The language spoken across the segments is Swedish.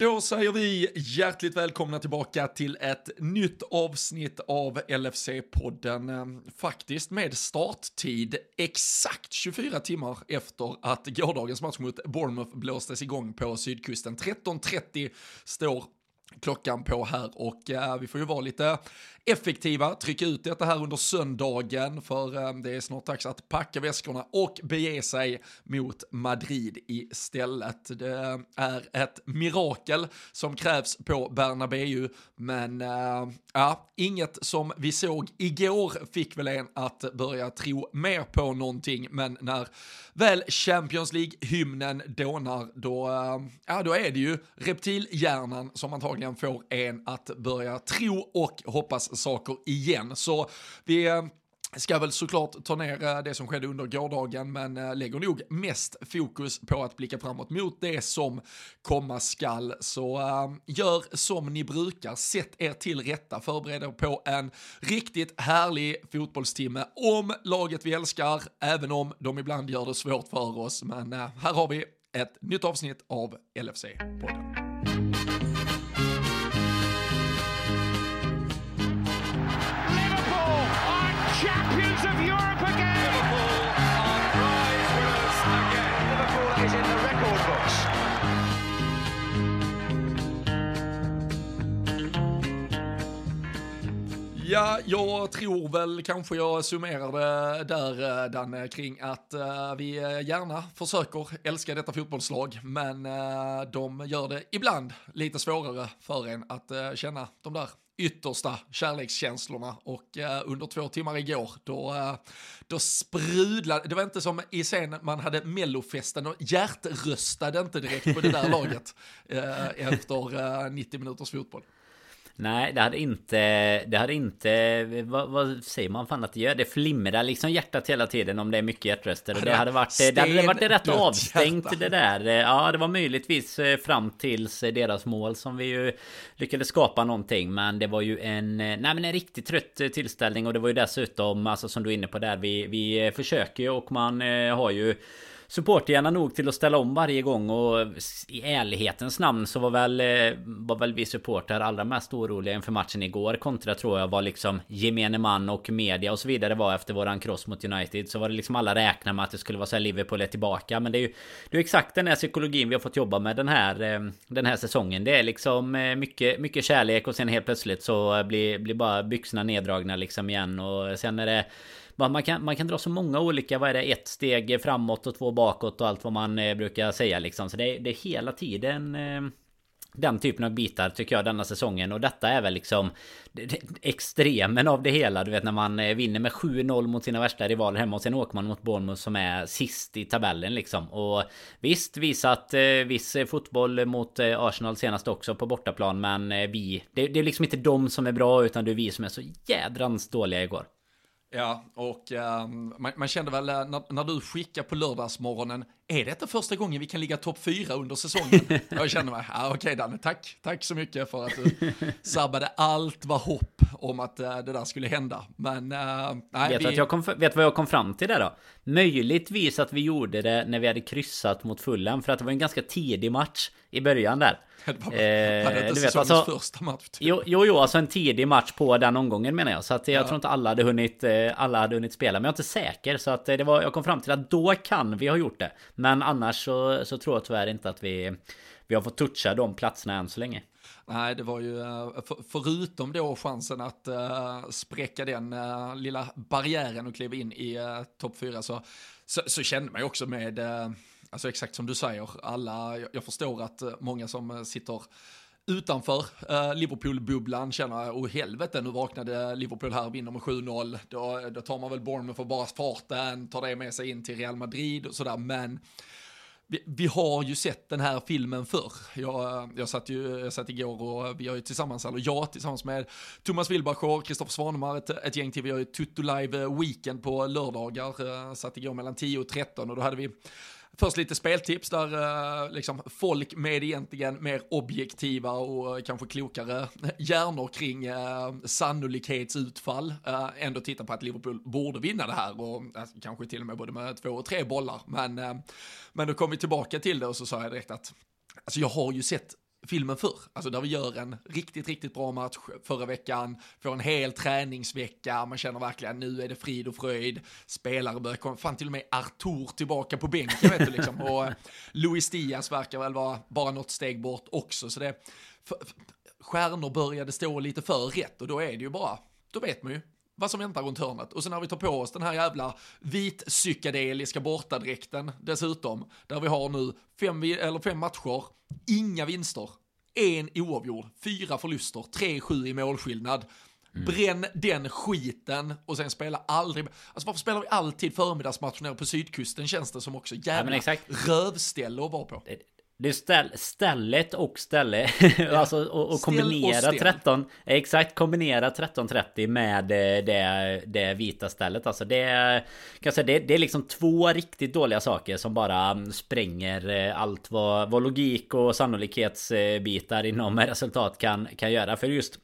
Då säger vi hjärtligt välkomna tillbaka till ett nytt avsnitt av LFC-podden. Faktiskt med starttid exakt 24 timmar efter att gårdagens match mot Bournemouth blåstes igång på sydkusten. 13.30 står klockan på här och äh, vi får ju vara lite effektiva, trycka ut detta här under söndagen för eh, det är snart dags att packa väskorna och bege sig mot Madrid istället. Det är ett mirakel som krävs på Bernabéu, men eh, ja, inget som vi såg igår fick väl en att börja tro mer på någonting, men när väl Champions League-hymnen dånar, då, eh, ja, då är det ju reptilhjärnan som antagligen får en att börja tro och hoppas saker igen. Så vi eh, ska väl såklart ta ner eh, det som skedde under gårdagen, men eh, lägger nog mest fokus på att blicka framåt mot det som komma skall. Så äh, gör som ni brukar, sätt er till rätta, förbered er på en riktigt härlig fotbollstimme om laget vi älskar, även om de ibland gör det svårt för oss. Men äh, här har vi ett nytt avsnitt av LFC-podden. Ja, jag tror väl kanske jag summerade där, eh, Danne, kring att uh, vi gärna försöker älska detta fotbollslag, men uh, de gör det ibland lite svårare för en att uh, känna de där yttersta kärlekskänslorna och uh, under två timmar igår då, uh, då sprudlade, det var inte som i scen man hade mellofesten och hjärtröstade inte direkt på det där laget uh, efter 90 minuters fotboll. Nej, det hade inte... Det hade inte... Vad, vad, säger man fan att det gör? Det flimrar liksom hjärtat hela tiden om det är mycket hjärtröster. Och det hade varit... det hade varit rätt avstängt hjärta. det där. Ja, det var möjligtvis eh, fram tills deras mål som vi ju lyckades skapa någonting. Men det var ju en... Nej men en riktigt trött tillställning. Och det var ju dessutom, alltså som du är inne på där, vi, vi försöker ju och man eh, har ju supportergärna nog till att ställa om varje gång och i ärlighetens namn så var väl, eh, var väl vi supportrar allra mest oroliga inför matchen igår kontra tror jag var liksom gemene man och media och så vidare var efter våran cross mot United. Så var det liksom alla räknade med att det skulle vara så här Liverpool är tillbaka. Men det är ju Det är exakt den här psykologin vi har fått jobba med den här eh, Den här säsongen. Det är liksom eh, mycket, mycket kärlek och sen helt plötsligt så blir, blir bara byxorna neddragna liksom igen. Och sen är det man kan, man kan dra så många olika, vad är det, ett steg framåt och två bakåt och allt vad man eh, brukar säga liksom. Så det, det är hela tiden eh, den typen av bitar tycker jag denna säsongen och detta är väl liksom extremen av det hela. Du vet när man eh, vinner med 7-0 mot sina värsta rivaler hemma och sen åker man mot Bournemouth som är sist i tabellen liksom. Och visst visat eh, viss fotboll mot eh, Arsenal senast också på bortaplan men eh, vi det, det, är liksom inte de som är bra utan det är vi som är så jädrans dåliga igår. Ja, och um, man, man, kände väl uh, när, när, du skickade på lördagsmorgonen, är detta första gången vi kan ligga topp fyra under säsongen? jag kände mig, ja, okej okay, Danne, tack, tack så mycket för att du sabbade allt vad hopp om att uh, det där skulle hända. Men uh, nej, vet, vi... att jag kom, vet vad jag kom fram till där då? Möjligtvis att vi gjorde det när vi hade kryssat mot Fulham, för att det var en ganska tidig match i början där. Det var, eh, inte säsongens alltså, första match. Typ. Jo, jo, jo, alltså en tidig match på den omgången menar jag. Så att jag ja. tror inte alla hade hunnit, eh, alla hade hunnit spela. Men jag är inte säker. Så att eh, det var, jag kom fram till att då kan vi ha gjort det. Men annars så, så tror jag tyvärr inte att vi, vi har fått toucha de platserna än så länge. Nej, det var ju eh, förutom då chansen att spräcka den lilla barriären och kliva in i topp fyra så, så, så kände man ju också med Alltså exakt som du säger, alla, jag förstår att eh, många som eh, sitter utanför uh, Liverpool-bubblan känner, oh helvete nu vaknade Liverpool här och vinner med 7-0. Då, då tar man väl Bournemouth för bara farten, tar det med sig in till Real Madrid och sådär. Men vi, vi, har ju sett den här filmen förr. Jag, jag, satt ju, jag satt igår och vi har ju tillsammans, eller jag tillsammans med Thomas Wilbacher, och Kristoffer Svanemar, ett, ett gäng till, vi har ju Tutto Live Weekend på lördagar, satt igår mellan 10 och 13 och då hade vi Först lite speltips där eh, liksom folk med egentligen mer objektiva och eh, kanske klokare hjärnor kring eh, sannolikhetsutfall ändå tittar på att Liverpool borde vinna det här och kanske till och med både med två och tre bollar. Men, men då kom vi tillbaka till det och så sa jag direkt att alltså jag har ju sett filmen förr. Alltså där vi gör en riktigt, riktigt bra match förra veckan, får en hel träningsvecka, man känner verkligen nu är det frid och fröjd, spelare börjar komma, fan till och med Artur tillbaka på bänken vet du liksom, och eh, Luis Diaz verkar väl vara bara något steg bort också, så det, för, stjärnor började stå lite för rätt och då är det ju bara, då vet man ju, vad som väntar runt hörnet. Och sen när vi tar på oss den här jävla vitpsykedeliska bortadräkten dessutom, där vi har nu fem, eller fem matcher, inga vinster, en oavgjord, fyra förluster, tre sju i målskillnad. Mm. Bränn den skiten och sen spela aldrig... Alltså varför spelar vi alltid förmiddagsmatcher nere på sydkusten känns det som också jävla ja, rövställe att vara på. Det är ställ, stället och ställe. Ja. alltså och, och kombinera och 13. Exakt, kombinera 1330 med eh, det, det vita stället. Alltså det, kan säga, det, det är liksom två riktigt dåliga saker som bara spränger eh, allt vad, vad logik och sannolikhetsbitar inom resultat kan, kan göra. För just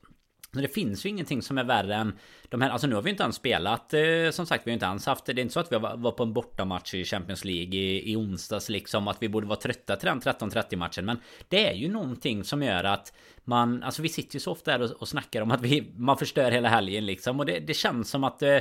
så det finns ju ingenting som är värre än de här, alltså nu har vi inte ens spelat eh, Som sagt vi har inte ens haft Det är inte så att vi var, var på en bortamatch i Champions League i, i onsdags liksom Att vi borde vara trötta till den 13-30 matchen Men det är ju någonting som gör att Man, alltså vi sitter ju så ofta här och, och snackar om att vi Man förstör hela helgen liksom. Och det, det känns som att eh,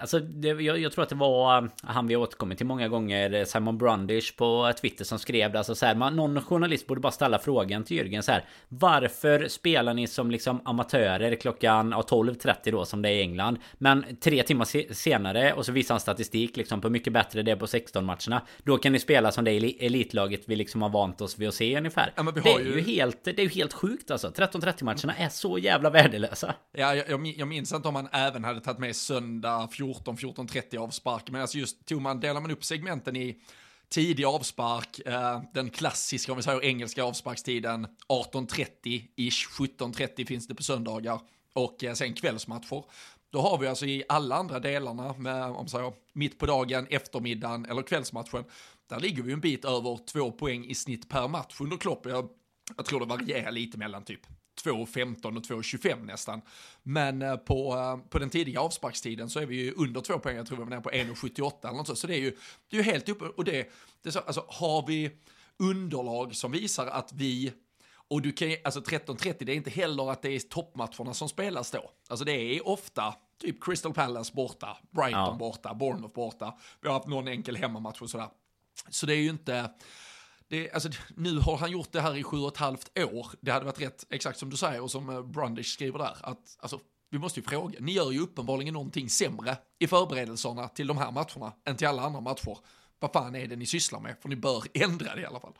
Alltså det, jag, jag, tror att det var eh, han vi återkommit till många gånger eh, Simon Brundish på Twitter som skrev det. Alltså så här, man, någon journalist borde bara ställa frågan till Jürgen så här Varför spelar ni som liksom amatörer klockan ja, 12.30 då som det är i England? Men tre timmar se senare och så visar han statistik liksom på mycket bättre det på 16 matcherna Då kan ni spela som det elitlaget vi liksom har vant oss vid att se ungefär. Ja, det är ju... ju helt Det är ju helt sjukt alltså. 13.30 matcherna är så jävla värdelösa. Ja jag, jag, minns inte om man även hade tagit med söndag 14 14, 14.30 avspark. Men alltså just tog man, delar man upp segmenten i tidig avspark, eh, den klassiska, om vi säger engelska avsparkstiden, 18.30-ish, 17.30 finns det på söndagar och eh, sen kvällsmatcher. Då har vi alltså i alla andra delarna, med, om säger, mitt på dagen, eftermiddagen eller kvällsmatchen, där ligger vi en bit över två poäng i snitt per match under Klopp. Jag, jag tror det varierar lite mellan typ 2.15 och 2.25 nästan. Men eh, på, eh, på den tidiga avsparkstiden så är vi ju under två poäng, jag tror vi var nere på 1.78 eller något så. Så det är ju, det är ju helt uppe, och det, det är så, alltså har vi underlag som visar att vi och du kan alltså 13.30, det är inte heller att det är toppmatcherna som spelas då. Alltså det är ofta typ Crystal Palace borta, Brighton ja. borta, Bournemouth borta. Vi har haft någon enkel hemmamatch och sådär. Så det är ju inte, det, alltså, nu har han gjort det här i sju och ett halvt år. Det hade varit rätt, exakt som du säger och som eh, Brundish skriver där, att alltså, vi måste ju fråga, ni gör ju uppenbarligen någonting sämre i förberedelserna till de här matcherna än till alla andra matcher. Vad fan är det ni sysslar med? För ni bör ändra det i alla fall.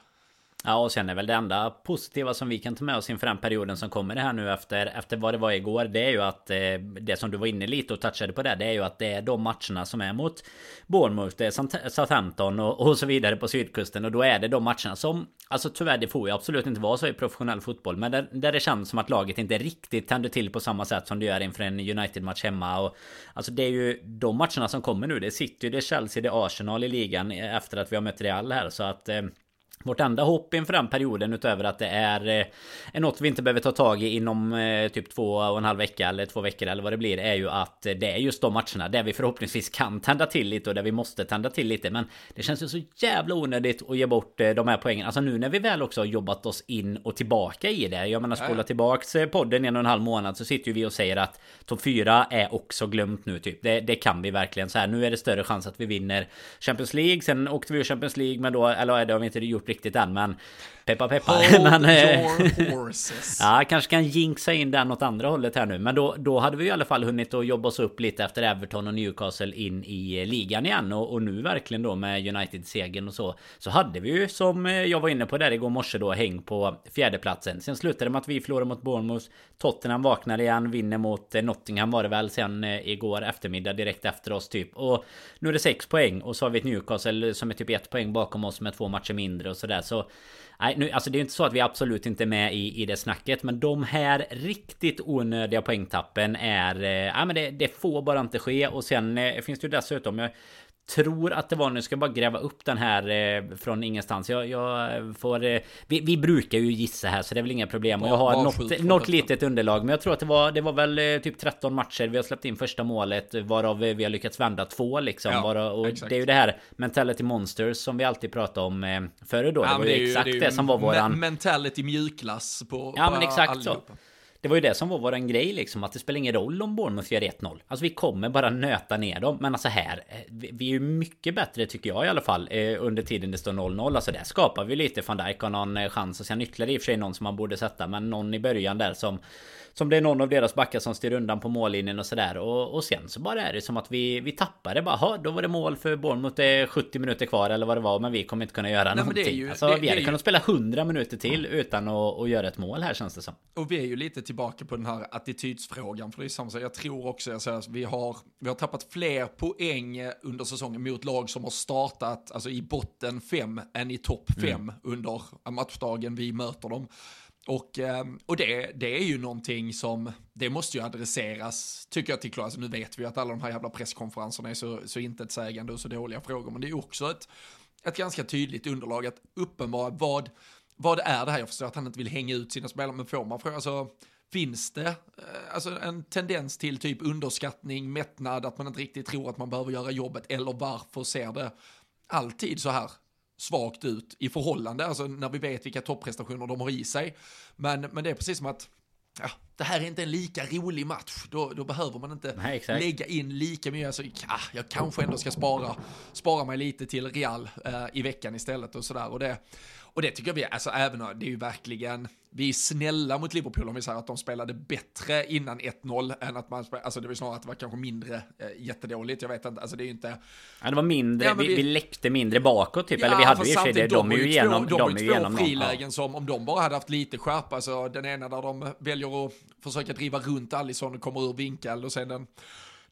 Ja och sen är väl det enda positiva som vi kan ta med oss inför den perioden som kommer det här nu efter, efter vad det var igår Det är ju att eh, det som du var inne lite och touchade på det Det är ju att det är de matcherna som är mot Bournemouth, det är Southampton och, och så vidare på sydkusten. Och då är det de matcherna som Alltså tyvärr det får ju absolut inte vara så i professionell fotboll Men där, där det känns som att laget inte riktigt tänder till på samma sätt som det gör inför en United-match hemma. Och Alltså det är ju de matcherna som kommer nu. Det är City, det är Chelsea, det är Arsenal i ligan Efter att vi har mött Real här. Så att eh, vårt enda hopp inför den perioden utöver att det är, eh, är något vi inte behöver ta tag i inom eh, typ två och en halv vecka eller två veckor eller vad det blir är ju att det är just de matcherna där vi förhoppningsvis kan tända till lite och där vi måste tända till lite. Men det känns ju så jävla onödigt att ge bort eh, de här poängen. Alltså nu när vi väl också har jobbat oss in och tillbaka i det. Jag menar spola tillbaks podden en och en halv månad så sitter ju vi och säger att topp 4 är också glömt nu typ. Det, det kan vi verkligen. Så här nu är det större chans att vi vinner Champions League. Sen åkte vi ur Champions League men då eller det har vi inte gjort riktigt än men Peppa peppa. men, your horses. ja, kanske kan jinxa in den åt andra hållet här nu. Men då, då hade vi i alla fall hunnit att jobba oss upp lite efter Everton och Newcastle in i eh, ligan igen. Och, och nu verkligen då med United-segern och så. Så hade vi ju som eh, jag var inne på där igår morse då häng på fjärdeplatsen. Sen slutade det med att vi förlorade mot Bournemouth. Tottenham vaknade igen, vinner mot eh, Nottingham var det väl sen igår eftermiddag direkt efter oss typ. Och nu är det sex poäng och så har vi ett Newcastle som är typ ett poäng bakom oss med två matcher mindre och sådär. Så Nej, nu, alltså det är inte så att vi absolut inte är med i, i det snacket. Men de här riktigt onödiga poängtappen är... Eh, ja, men det, det får bara inte ske. Och sen eh, finns det ju dessutom... Jag tror att det var, nu ska jag bara gräva upp den här eh, från ingenstans. Jag, jag får... Eh, vi, vi, brukar ju gissa här så det är väl inga problem. Och jag har något, något litet underlag. Men jag tror att det var, det var väl eh, typ 13 matcher. Vi har släppt in första målet varav vi har lyckats vända två liksom. Ja, varav, och exakt. det är ju det här Mentality Monsters som vi alltid pratade om eh, förr då. Ja, det var ju det exakt det, det som var våran... Mentality mjukglass på, Ja men exakt allihopa. så. Det var ju det som var våran grej liksom Att det spelar ingen roll om Bournemouth gör 1-0 Alltså vi kommer bara nöta ner dem. Men alltså här eh, Vi är ju mycket bättre tycker jag i alla fall eh, Under tiden det står 0-0 Alltså där skapar vi lite Van Dijk har någon eh, chans Och sen ytterligare i och för sig någon som man borde sätta Men någon i början där som som det är någon av deras backar som styr undan på mållinjen och sådär. Och, och sen så bara är det som att vi, vi tappar det bara. då var det mål för Bournemouth. Det är 70 minuter kvar eller vad det var. Men vi kommer inte kunna göra Nej, någonting. Ju, alltså, det, vi hade kunnat ju... spela 100 minuter till utan att, att göra ett mål här känns det som. Och vi är ju lite tillbaka på den här attitydsfrågan. För det är samma sak. Jag tror också att vi har, vi har tappat fler poäng under säsongen mot lag som har startat alltså i botten fem än i topp fem mm. under matchdagen vi möter dem. Och, ehm, och det, det är ju någonting som, det måste ju adresseras, tycker jag till Klas. Alltså, nu vet vi ju att alla de här jävla presskonferenserna är så, så intetsägande och så dåliga frågor, men det är ju också ett, ett ganska tydligt underlag att uppenbara vad, vad är det här, jag förstår att han inte vill hänga ut sina spelare, men får man fråga, alltså Finns det eh, alltså en tendens till typ underskattning, mättnad, att man inte riktigt tror att man behöver göra jobbet, eller varför ser det alltid så här svagt ut i förhållande, alltså när vi vet vilka topprestationer de har i sig. Men, men det är precis som att ja, det här är inte en lika rolig match. Då, då behöver man inte Nej, lägga in lika mycket. Alltså, ja, jag kanske ändå ska spara, spara mig lite till Real eh, i veckan istället och sådär. Och det, och det tycker vi, alltså även, det är ju verkligen, vi är snälla mot Liverpool om vi säger att de spelade bättre innan 1-0 än att man alltså det var snarare att det var kanske mindre eh, jättedåligt, jag vet inte, alltså det är ju inte... Ja det var mindre, ja, vi, vi, läckte mindre bakåt typ, ja, eller vi hade ju i och för sig det, de är ju igenom, de, de är ju två frilägen ja. som, om de bara hade haft lite skärpa, alltså den ena där de väljer att försöka driva runt Allison och kommer ur vinkel och sen den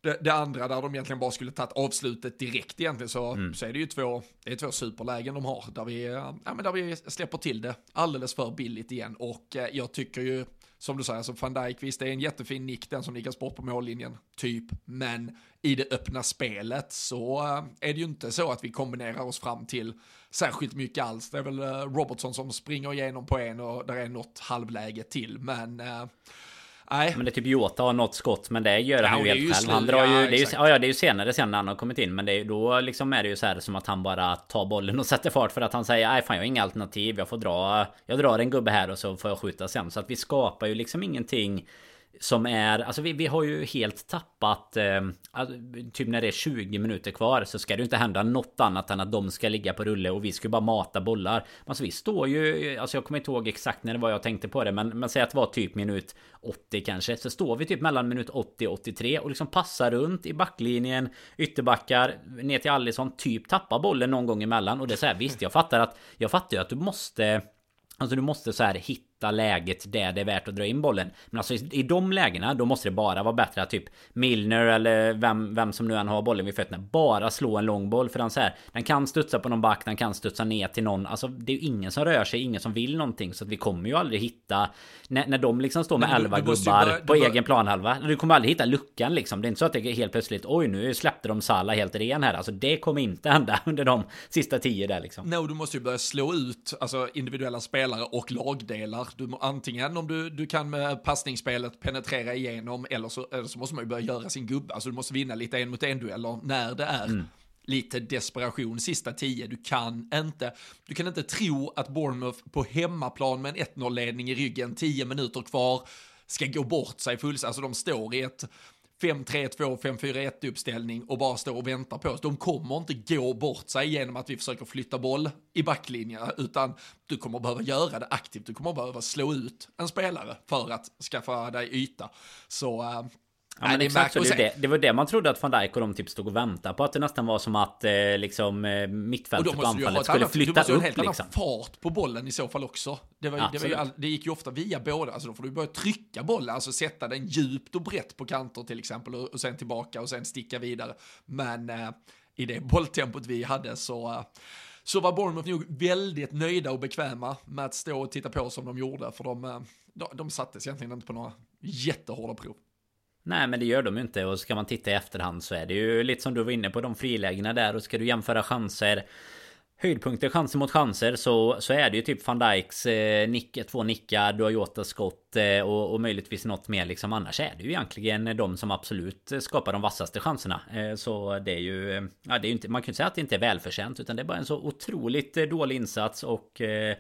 det, det, andra där de egentligen bara skulle tagit avslutet direkt egentligen så, mm. så är det ju två, det är två superlägen de har där vi, ja, men där vi släpper till det alldeles för billigt igen och eh, jag tycker ju som du säger, alltså van Dijk, visst det är en jättefin nick den som nickas bort på mållinjen, typ, men i det öppna spelet så äh, är det ju inte så att vi kombinerar oss fram till särskilt mycket alls. Det är väl äh, Robertson som springer igenom på en och där är något halvläge till, men äh, Nej. Men det är typ Jota har något skott men det gör han ju helt själv. Han drar ju, ja, det är ju, ja, ja, det är ju senare sen när han har kommit in. Men det är, då liksom är det ju så här som att han bara tar bollen och sätter fart för att han säger nej fan jag har inga alternativ. Jag får dra, jag drar en gubbe här och så får jag skjuta sen. Så att vi skapar ju liksom ingenting som är, alltså vi, vi har ju helt tappat eh, alltså, Typ när det är 20 minuter kvar så ska det ju inte hända något annat än att de ska ligga på rulle och vi ska bara mata bollar. Alltså vi står ju, alltså jag kommer inte ihåg exakt när det var jag tänkte på det Men, men säg att det var typ minut 80 kanske Så står vi typ mellan minut 80 och 83 och liksom passar runt i backlinjen Ytterbackar ner till Allison Typ tappar bollen någon gång emellan. Och det är så här visst jag fattar att Jag fattar ju att du måste Alltså du måste så här hitta hitta läget där det är värt att dra in bollen. Men alltså i, i de lägena då måste det bara vara bättre att typ Milner eller vem, vem som nu än har bollen vid fötterna bara slå en lång boll för den så här Den kan studsa på någon back, den kan studsa ner till någon. Alltså det är ju ingen som rör sig, ingen som vill någonting så att vi kommer ju aldrig hitta när, när de liksom står med Nej, 11 gubbar bara, på bara... egen planhalva. Du kommer aldrig hitta luckan liksom. Det är inte så att det är helt plötsligt oj nu släppte de Sala helt ren här. Alltså det kommer inte hända under de sista tio där liksom. Nej, no, du måste ju börja slå ut alltså individuella spelare och lagdelar du, antingen om du, du kan med passningsspelet penetrera igenom eller så, eller så måste man ju börja göra sin gubbe. Alltså du måste vinna lite en mot en dueller när det är mm. lite desperation sista tio. Du kan inte, du kan inte tro att Bournemouth på hemmaplan med en 1-0-ledning i ryggen, tio minuter kvar, ska gå bort sig fullständigt. Alltså de står i ett 5-3-2, 5-4-1 uppställning och bara står och väntar på oss. De kommer inte gå bort sig genom att vi försöker flytta boll i backlinjen, utan du kommer behöva göra det aktivt. Du kommer behöva slå ut en spelare för att skaffa dig yta. Så eh, Ja, men exakt, det, det, det, var det man trodde att van Dijk och de typ stod och väntade på. Att det nästan var som att eh, liksom eh, mittfältet och anfallet skulle flytta upp. Du måste ju ha helt liksom. fart på bollen i så fall också. Det, var, det, var det gick ju ofta via båda. Alltså då får du börja trycka bollen, alltså sätta den djupt och brett på kanter till exempel och, och sen tillbaka och sen sticka vidare. Men eh, i det bolltempot vi hade så eh, så var Bournemouth nog väldigt nöjda och bekväma med att stå och titta på som de gjorde, för de, eh, de, de sattes egentligen inte på några jättehårda prov. Nej men det gör de ju inte och ska man titta i efterhand så är det ju lite som du var inne på de frilägena där och ska du jämföra chanser höjdpunkter, chanser mot chanser så, så är det ju typ van Dijks eh, nick, två nickar, du har Jotas skott eh, och, och möjligtvis något mer liksom. Annars är det ju egentligen de som absolut skapar de vassaste chanserna. Eh, så det är ju, ja det är ju inte, man kan ju säga att det inte är välförtjänt utan det är bara en så otroligt eh, dålig insats och eh,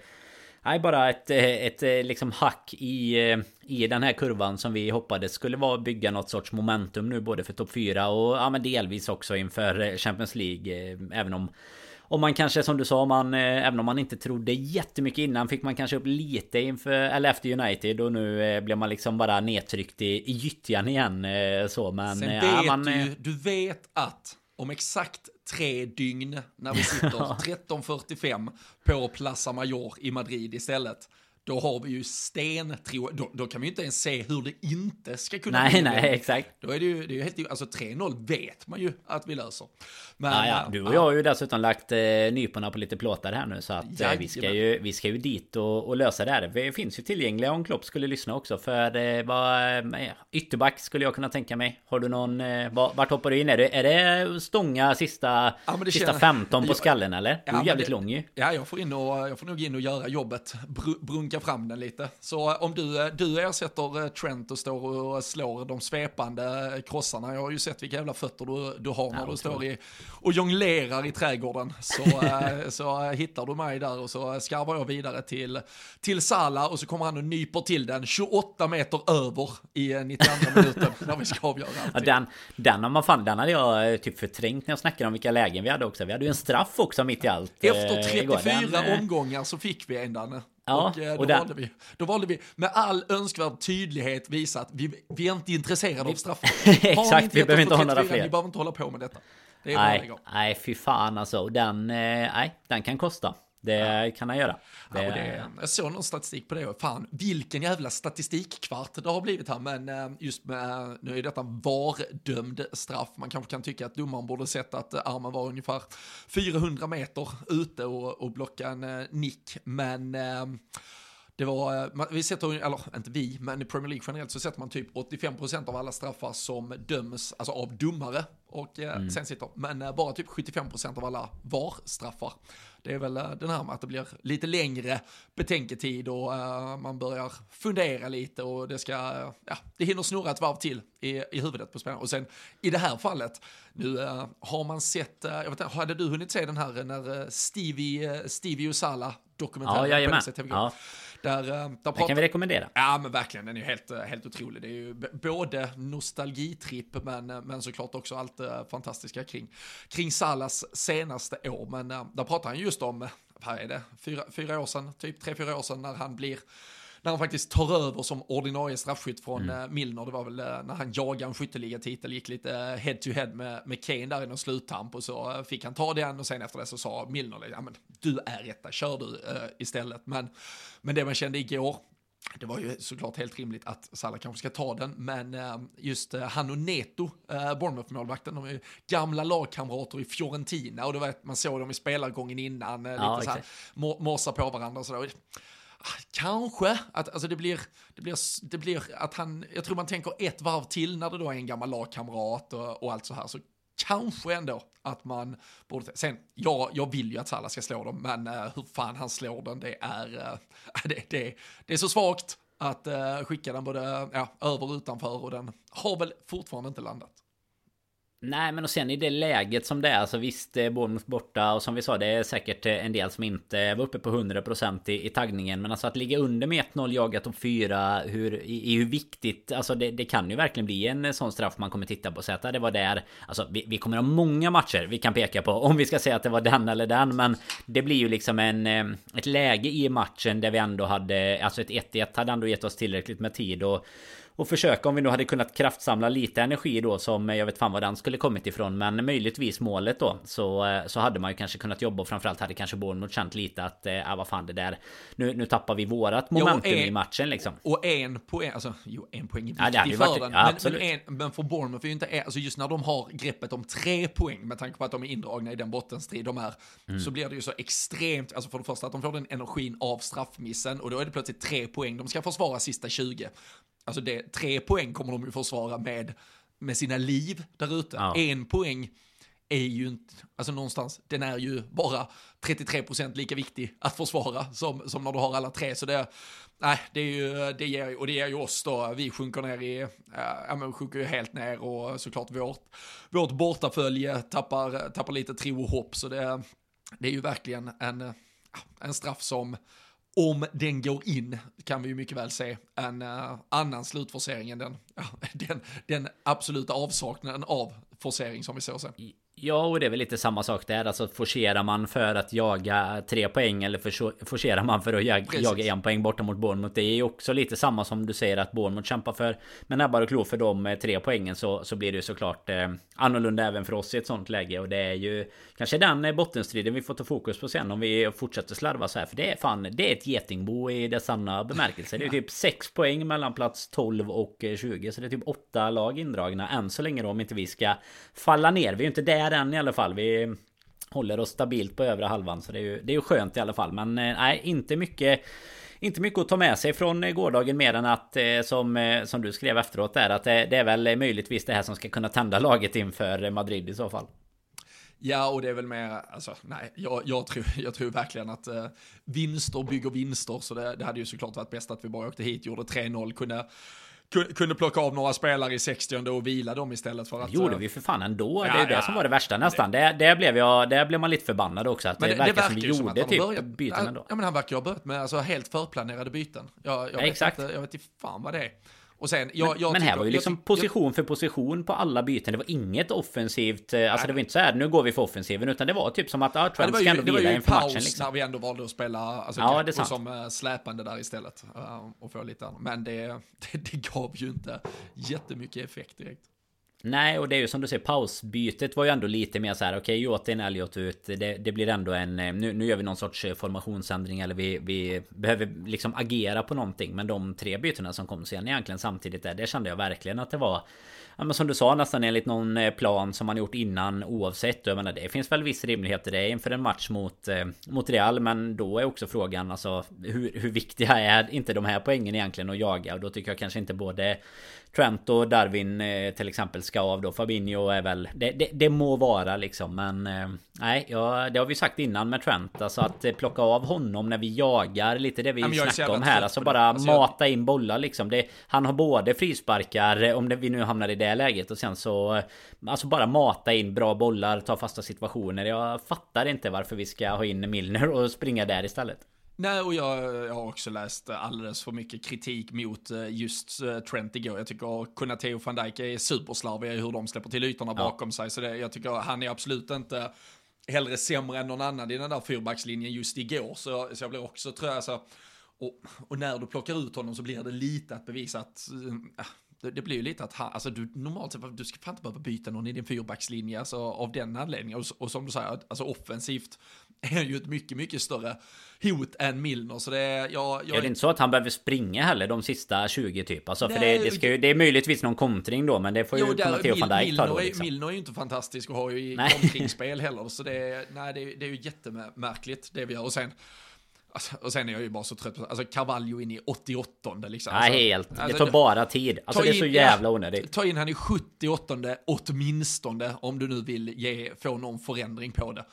Nej, bara ett, eh, ett, ett liksom hack i, i den här kurvan som vi hoppades skulle vara bygga något sorts momentum nu både för topp 4 och ja, men delvis också inför Champions League. Även om om man kanske som du sa, man, eh, även om man inte trodde jättemycket innan fick man kanske upp lite inför, eller efter United och nu eh, blev man liksom bara nedtryckt i, i gyttjan igen. Eh, så, men, Sen vet ja, man, du, du vet att om exakt tre dygn när vi sitter. 13.45 på Plaza Mayor i Madrid istället då har vi ju sten, tro, då, då, kan vi ju inte ens se hur det inte ska kunna nej, bli. Nej, nej, exakt. Då är det ju, det är ju helt, alltså 3-0 vet man ju att vi löser. Men, ja, ja. Du och jag har ju dessutom lagt eh, nyporna på lite plåtar här nu så att eh, vi, ska ju, vi ska ju dit och, och, lösa det här. Det finns ju tillgängliga om Klopp skulle lyssna också för eh, vad, eh, ytterback skulle jag kunna tänka mig. Har du någon, eh, vart hoppar du in? Är det, är det stånga sista, ja, sista känner, 15 på skallen eller? Du är ja, jävligt det, lång ju. Ja, jag får, in och, jag får nog in och göra jobbet, br brunka fram den lite. Så om du, du ersätter eh, Trent och står och slår de svepande krossarna, jag har ju sett vilka jävla fötter du, du har när ja, du står i och jonglerar i trädgården så, eh, så hittar du mig där och så skarvar jag vidare till, till Sala och så kommer han och nyper till den 28 meter över i 92 minuten när vi ska avgöra allting. Ja, den, den, har man fan, den hade jag eh, typ förträngt när jag snackade om vilka lägen vi hade också. Vi hade ju en straff också mitt i allt. Efter 34 eh, den, omgångar så fick vi en Danne. Ja, och, eh, då, och där... valde vi, då valde vi med all önskvärd tydlighet visa att vi, vi är inte intresserade av straffar. Exakt, vi behöver inte ha några fler. Vi behöver inte hålla på med detta. Det nej, nej, fy fan alltså. Den, eh, nej, den kan kosta. Det kan han göra. Det... Ja, det, jag såg någon statistik på det och fan vilken jävla statistikkvart det har blivit här. Men eh, just med, nu är detta VAR-dömd straff. Man kanske kan tycka att domaren borde sett att armen var ungefär 400 meter ute och, och blocka en eh, nick. Men det var, vi sätter, eller inte vi, men i Premier League generellt så sätter man typ 85% av alla straffar som döms, alltså av domare och mm. sen sitter, men bara typ 75% av alla VAR-straffar. Det är väl den här med att det blir lite längre betänketid och uh, man börjar fundera lite och det ska, uh, ja, det hinner snurra ett varv till i, i huvudet på spelaren. Och sen i det här fallet, nu har man sett, jag vet inte, hade du hunnit se den här när Stevie, Stevie Usala dokumentären ja, på SCTV? Ja. Där, där pratar... Den kan vi rekommendera. Ja men verkligen, den är ju helt, helt otrolig. Det är ju både nostalgitripp men, men såklart också allt det fantastiska kring, kring Salas senaste år. Men där pratar han just om, vad är det, fyra, fyra år sedan, typ tre, fyra år sedan när han blir när han faktiskt tar över som ordinarie straffskytt från mm. Milner. Det var väl när han jagade en skytteliga-titel, gick lite head to head med, med Kane där i någon sluttamp och så fick han ta den och sen efter det så sa Milner, ja men du är etta, kör du uh, istället. Men, men det man kände igår, det var ju såklart helt rimligt att Salah kanske ska ta den, men just han och Neto, Bournemouth-målvakten, de är gamla lagkamrater i Fiorentina och det var man såg dem i spelargången innan, ja, lite så här, morsa på varandra och sådär. Kanske att alltså det blir, det, blir, det blir att han, jag tror man tänker ett varv till när det då är en gammal lagkamrat och, och allt så här, så kanske ändå att man borde, sen, ja, jag vill ju att Salah ska slå dem, men uh, hur fan han slår den, det är, uh, det, det, det är så svagt att uh, skicka den både ja, över och utanför och den har väl fortfarande inte landat. Nej men och sen i det läget som det är Så visst Bournemouth borta Och som vi sa det är säkert eh, en del som inte var uppe på 100% i, i taggningen. Men alltså att ligga under med 1-0 jaga topp 4 hur, i, i, hur viktigt Alltså det, det, kan ju verkligen bli en eh, sån straff man kommer titta på. Och säga att det var där. Alltså vi, vi, kommer ha många matcher vi kan peka på Om vi ska säga att det var den eller den. Men det blir ju liksom en eh, Ett läge i matchen där vi ändå hade Alltså ett 1-1 hade ändå gett oss tillräckligt med tid och och försöka om vi nu hade kunnat kraftsamla lite energi då som jag vet fan var den skulle kommit ifrån men möjligtvis målet då så, eh, så hade man ju kanske kunnat jobba och framförallt hade kanske Bournemouth känt lite att äh, vad fan det där nu, nu tappar vi vårat momentum jo, en, i matchen liksom. Och en poäng, alltså jo en poäng är viktig ja, för varit, den. Ja, men, men, en, men för Bournemouth är ju inte, alltså just när de har greppet om tre poäng med tanke på att de är indragna i den bottenstrid de är mm. så blir det ju så extremt, alltså för det första att de får den energin av straffmissen och då är det plötsligt tre poäng, de ska försvara sista 20 alltså det, tre poäng kommer de ju försvara med, med sina liv där ute. Ja. En poäng är ju inte, alltså någonstans, den är ju bara 33% lika viktig att försvara som, som när du har alla tre. Så det, nej, det är ju, det ger, och det ger ju oss då, vi sjunker ner i, äh, ja men sjunker ju helt ner och såklart vårt, vårt bortafölje tappar, tappar lite tro och hopp. Så det, det är ju verkligen en, en straff som, om den går in, kan vi ju mycket väl se en uh, annan slutforcering än den, den, den absoluta avsaknaden av forcering som vi såg sen. Ja, och det är väl lite samma sak där. Alltså forcerar man för att jaga tre poäng eller forcerar man för att jaga, jaga en poäng borta mot Bournemouth. Det är ju också lite samma som du säger att Bournemouth kämpar för. Men näbbar och klor för de tre poängen så, så blir det ju såklart eh, annorlunda även för oss i ett sånt läge. Och det är ju kanske den eh, bottenstriden vi får ta fokus på sen om vi fortsätter slarva så här. För det är fan, det är ett getingbo i dess sanna bemärkelse. Det är typ 6 poäng mellan plats 12 och 20. Eh, så det är typ åtta lag indragna än så länge då om inte vi ska falla ner. Vi är ju inte där än i alla fall. Vi håller oss stabilt på övre halvan. Så det är ju, det är ju skönt i alla fall. Men eh, nej, inte mycket inte mycket att ta med sig från eh, gårdagen mer än att eh, som, som du skrev efteråt där att det, det är väl möjligtvis det här som ska kunna tända laget inför Madrid i så fall. Ja, och det är väl mer, alltså nej, jag, jag, tror, jag tror verkligen att eh, vinster bygger vinster, så det, det hade ju såklart varit bäst att vi bara åkte hit, gjorde 3-0, kunde kunde plocka av några spelare i 60 och vila dem istället för att... Det gjorde vi för fan ändå. Ja, det är ja, det som var det värsta nästan. Det, det, blev jag, det blev man lite förbannad också. Att det, det, verkar som vi gjorde typ börjat, byten ändå. Ja men han verkar ha börjat med alltså, helt förplanerade byten. Jag, jag, ja, vet exakt. Inte, jag vet inte fan vad det är. Och sen, jag, jag men, här var ju liksom position för position på alla byten. Det var inget offensivt. Eh, alltså det var inte så här nu går vi för offensiven. Utan det var typ som att ja, Trent ska ändå vila inför matchen. Liksom. när vi ändå valde att spela alltså, ja, det är som uh, släpande där istället. Uh, och få lite annat. Men det, det, det gav ju inte jättemycket effekt direkt. Nej, och det är ju som du säger, pausbytet var ju ändå lite mer så här. Okej, okay, Jotin Elliot ut. Det, det, blir ändå en... Eh, nu, nu gör vi någon sorts eh, formationsändring eller vi, vi behöver liksom agera på någonting. Men de tre bytena som kom sen egentligen samtidigt där, det kände jag verkligen att det var ja, men som du sa nästan enligt någon eh, plan som man gjort innan oavsett. Jag menar, det finns väl viss rimlighet i det inför en match mot, eh, mot Real. Men då är också frågan alltså hur, hur viktiga är inte de här poängen egentligen att jaga? Och då tycker jag kanske inte både Trent och Darwin eh, till exempel ska av då. Fabinho är väl... Det, det, det må vara liksom men... Eh, nej, ja, det har vi sagt innan med Trent. Alltså att eh, plocka av honom när vi jagar. Lite det vi ja, snackar om här. Alltså bara alltså, mata jag... in bollar liksom. Det, han har både frisparkar om det, vi nu hamnar i det läget. Och sen så... Alltså bara mata in bra bollar, ta fasta situationer. Jag fattar inte varför vi ska ha in Milner och springa där istället. Nej, och jag, jag, har också läst alldeles för mycket kritik mot eh, just eh, Trent igår. Jag tycker Konate och van Dijk är superslarviga i hur de släpper till ytorna ja. bakom sig. Så det, jag tycker han är absolut inte hellre sämre än någon annan i den där fyrbackslinjen just igår. Så, så jag blir också, tror jag, så, och, och, när du plockar ut honom så blir det lite att bevisa att äh, det, det blir ju lite att han, alltså du normalt sett, du ska fan inte behöva byta någon i din fyrbackslinje, alltså av den anledningen. Och, och som du säger, alltså offensivt är ju ett mycket, mycket större hot än Milner. Så det är, jag, jag... är det inte så att han behöver springa heller de sista 20 typ? Alltså Nej, för det, det, ska ju, det är möjligtvis någon kontring då, men det får ju jo, komma till van Dijk då. Liksom. Milner är ju inte fantastisk och har ju kontringsspel heller. Så det är, nej, det är, det är ju jättemärkligt det vi gör. Och sen, Alltså, och sen är jag ju bara så trött på, alltså Carvalho in i 88 liksom. Alltså, ja, helt. Det alltså, tar bara tid. Alltså det är så jävla onödigt. Ta in han i 78 åtminstone, om du nu vill ge, få någon förändring på det.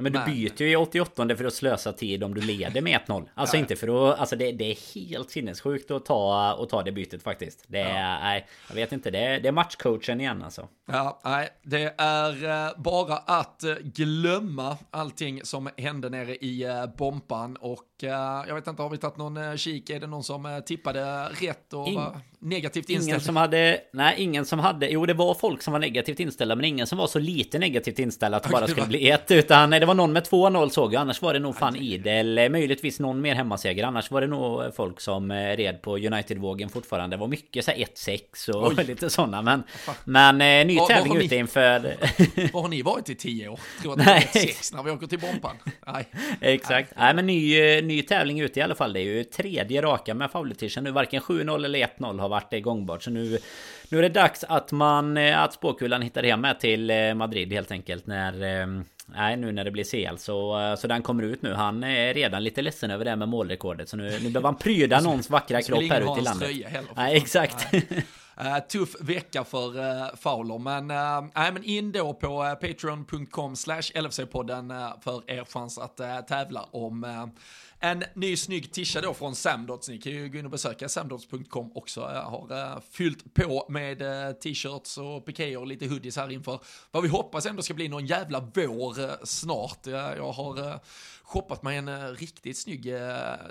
Ja, men du byter ju i 88 för att slösa tid om du leder med 1-0. Alltså ja. inte för att... Alltså det, det, är helt sinnessjukt att ta, att ta det bytet faktiskt. Det är... Nej, jag vet inte. Det är, det är matchcoachen igen alltså. Ja, nej. Det är eh, bara att eh, glömma allting som hände nere i eh, Bompan och jag vet inte, har vi tagit någon kik? Är det någon som tippade rätt och In var negativt inställd? Ingen som hade, nej ingen som hade, jo det var folk som var negativt inställda men ingen som var så lite negativt inställda att det bara skulle bli ett utan det var någon med 2-0 såg jag, annars var det nog fan idel, möjligtvis någon mer hemmaseger, annars var det nog folk som red på United-vågen fortfarande. Det var mycket så 1-6 och Oj. lite sådana men, men ny tävling ute inför... Var har ni varit i 10 år? Tror att det är 1-6 när vi åker till Bompan? Nej. Exakt, nej men ny, ny tävling ute i alla fall. Det är ju tredje raka med favoritischen nu. Varken 7-0 eller 1-0 har varit gångbart. Så nu, nu är det dags att man, att spåkulan hittar hem med till Madrid helt enkelt. När nej nu när det blir CL så, så den kommer ut nu. Han är redan lite ledsen över det med målrekordet. Så nu, nu behöver han pryda någons vackra kropp här ute i landet. Heller, nej exakt. Nej. Uh, tuff vecka för uh, Fowler, men, uh, nej, men in då på uh, patreon.com slash LFC-podden uh, för er chans att uh, tävla om en ny snygg tisha då från Samdots. Ni kan ju gå in och besöka samdots.com också. Jag har uh, fyllt på med uh, t-shirts och pikéer och lite hoodies här inför vad vi hoppas ändå ska bli någon jävla vår uh, snart. jag har shoppat mig en uh, riktigt snygg uh,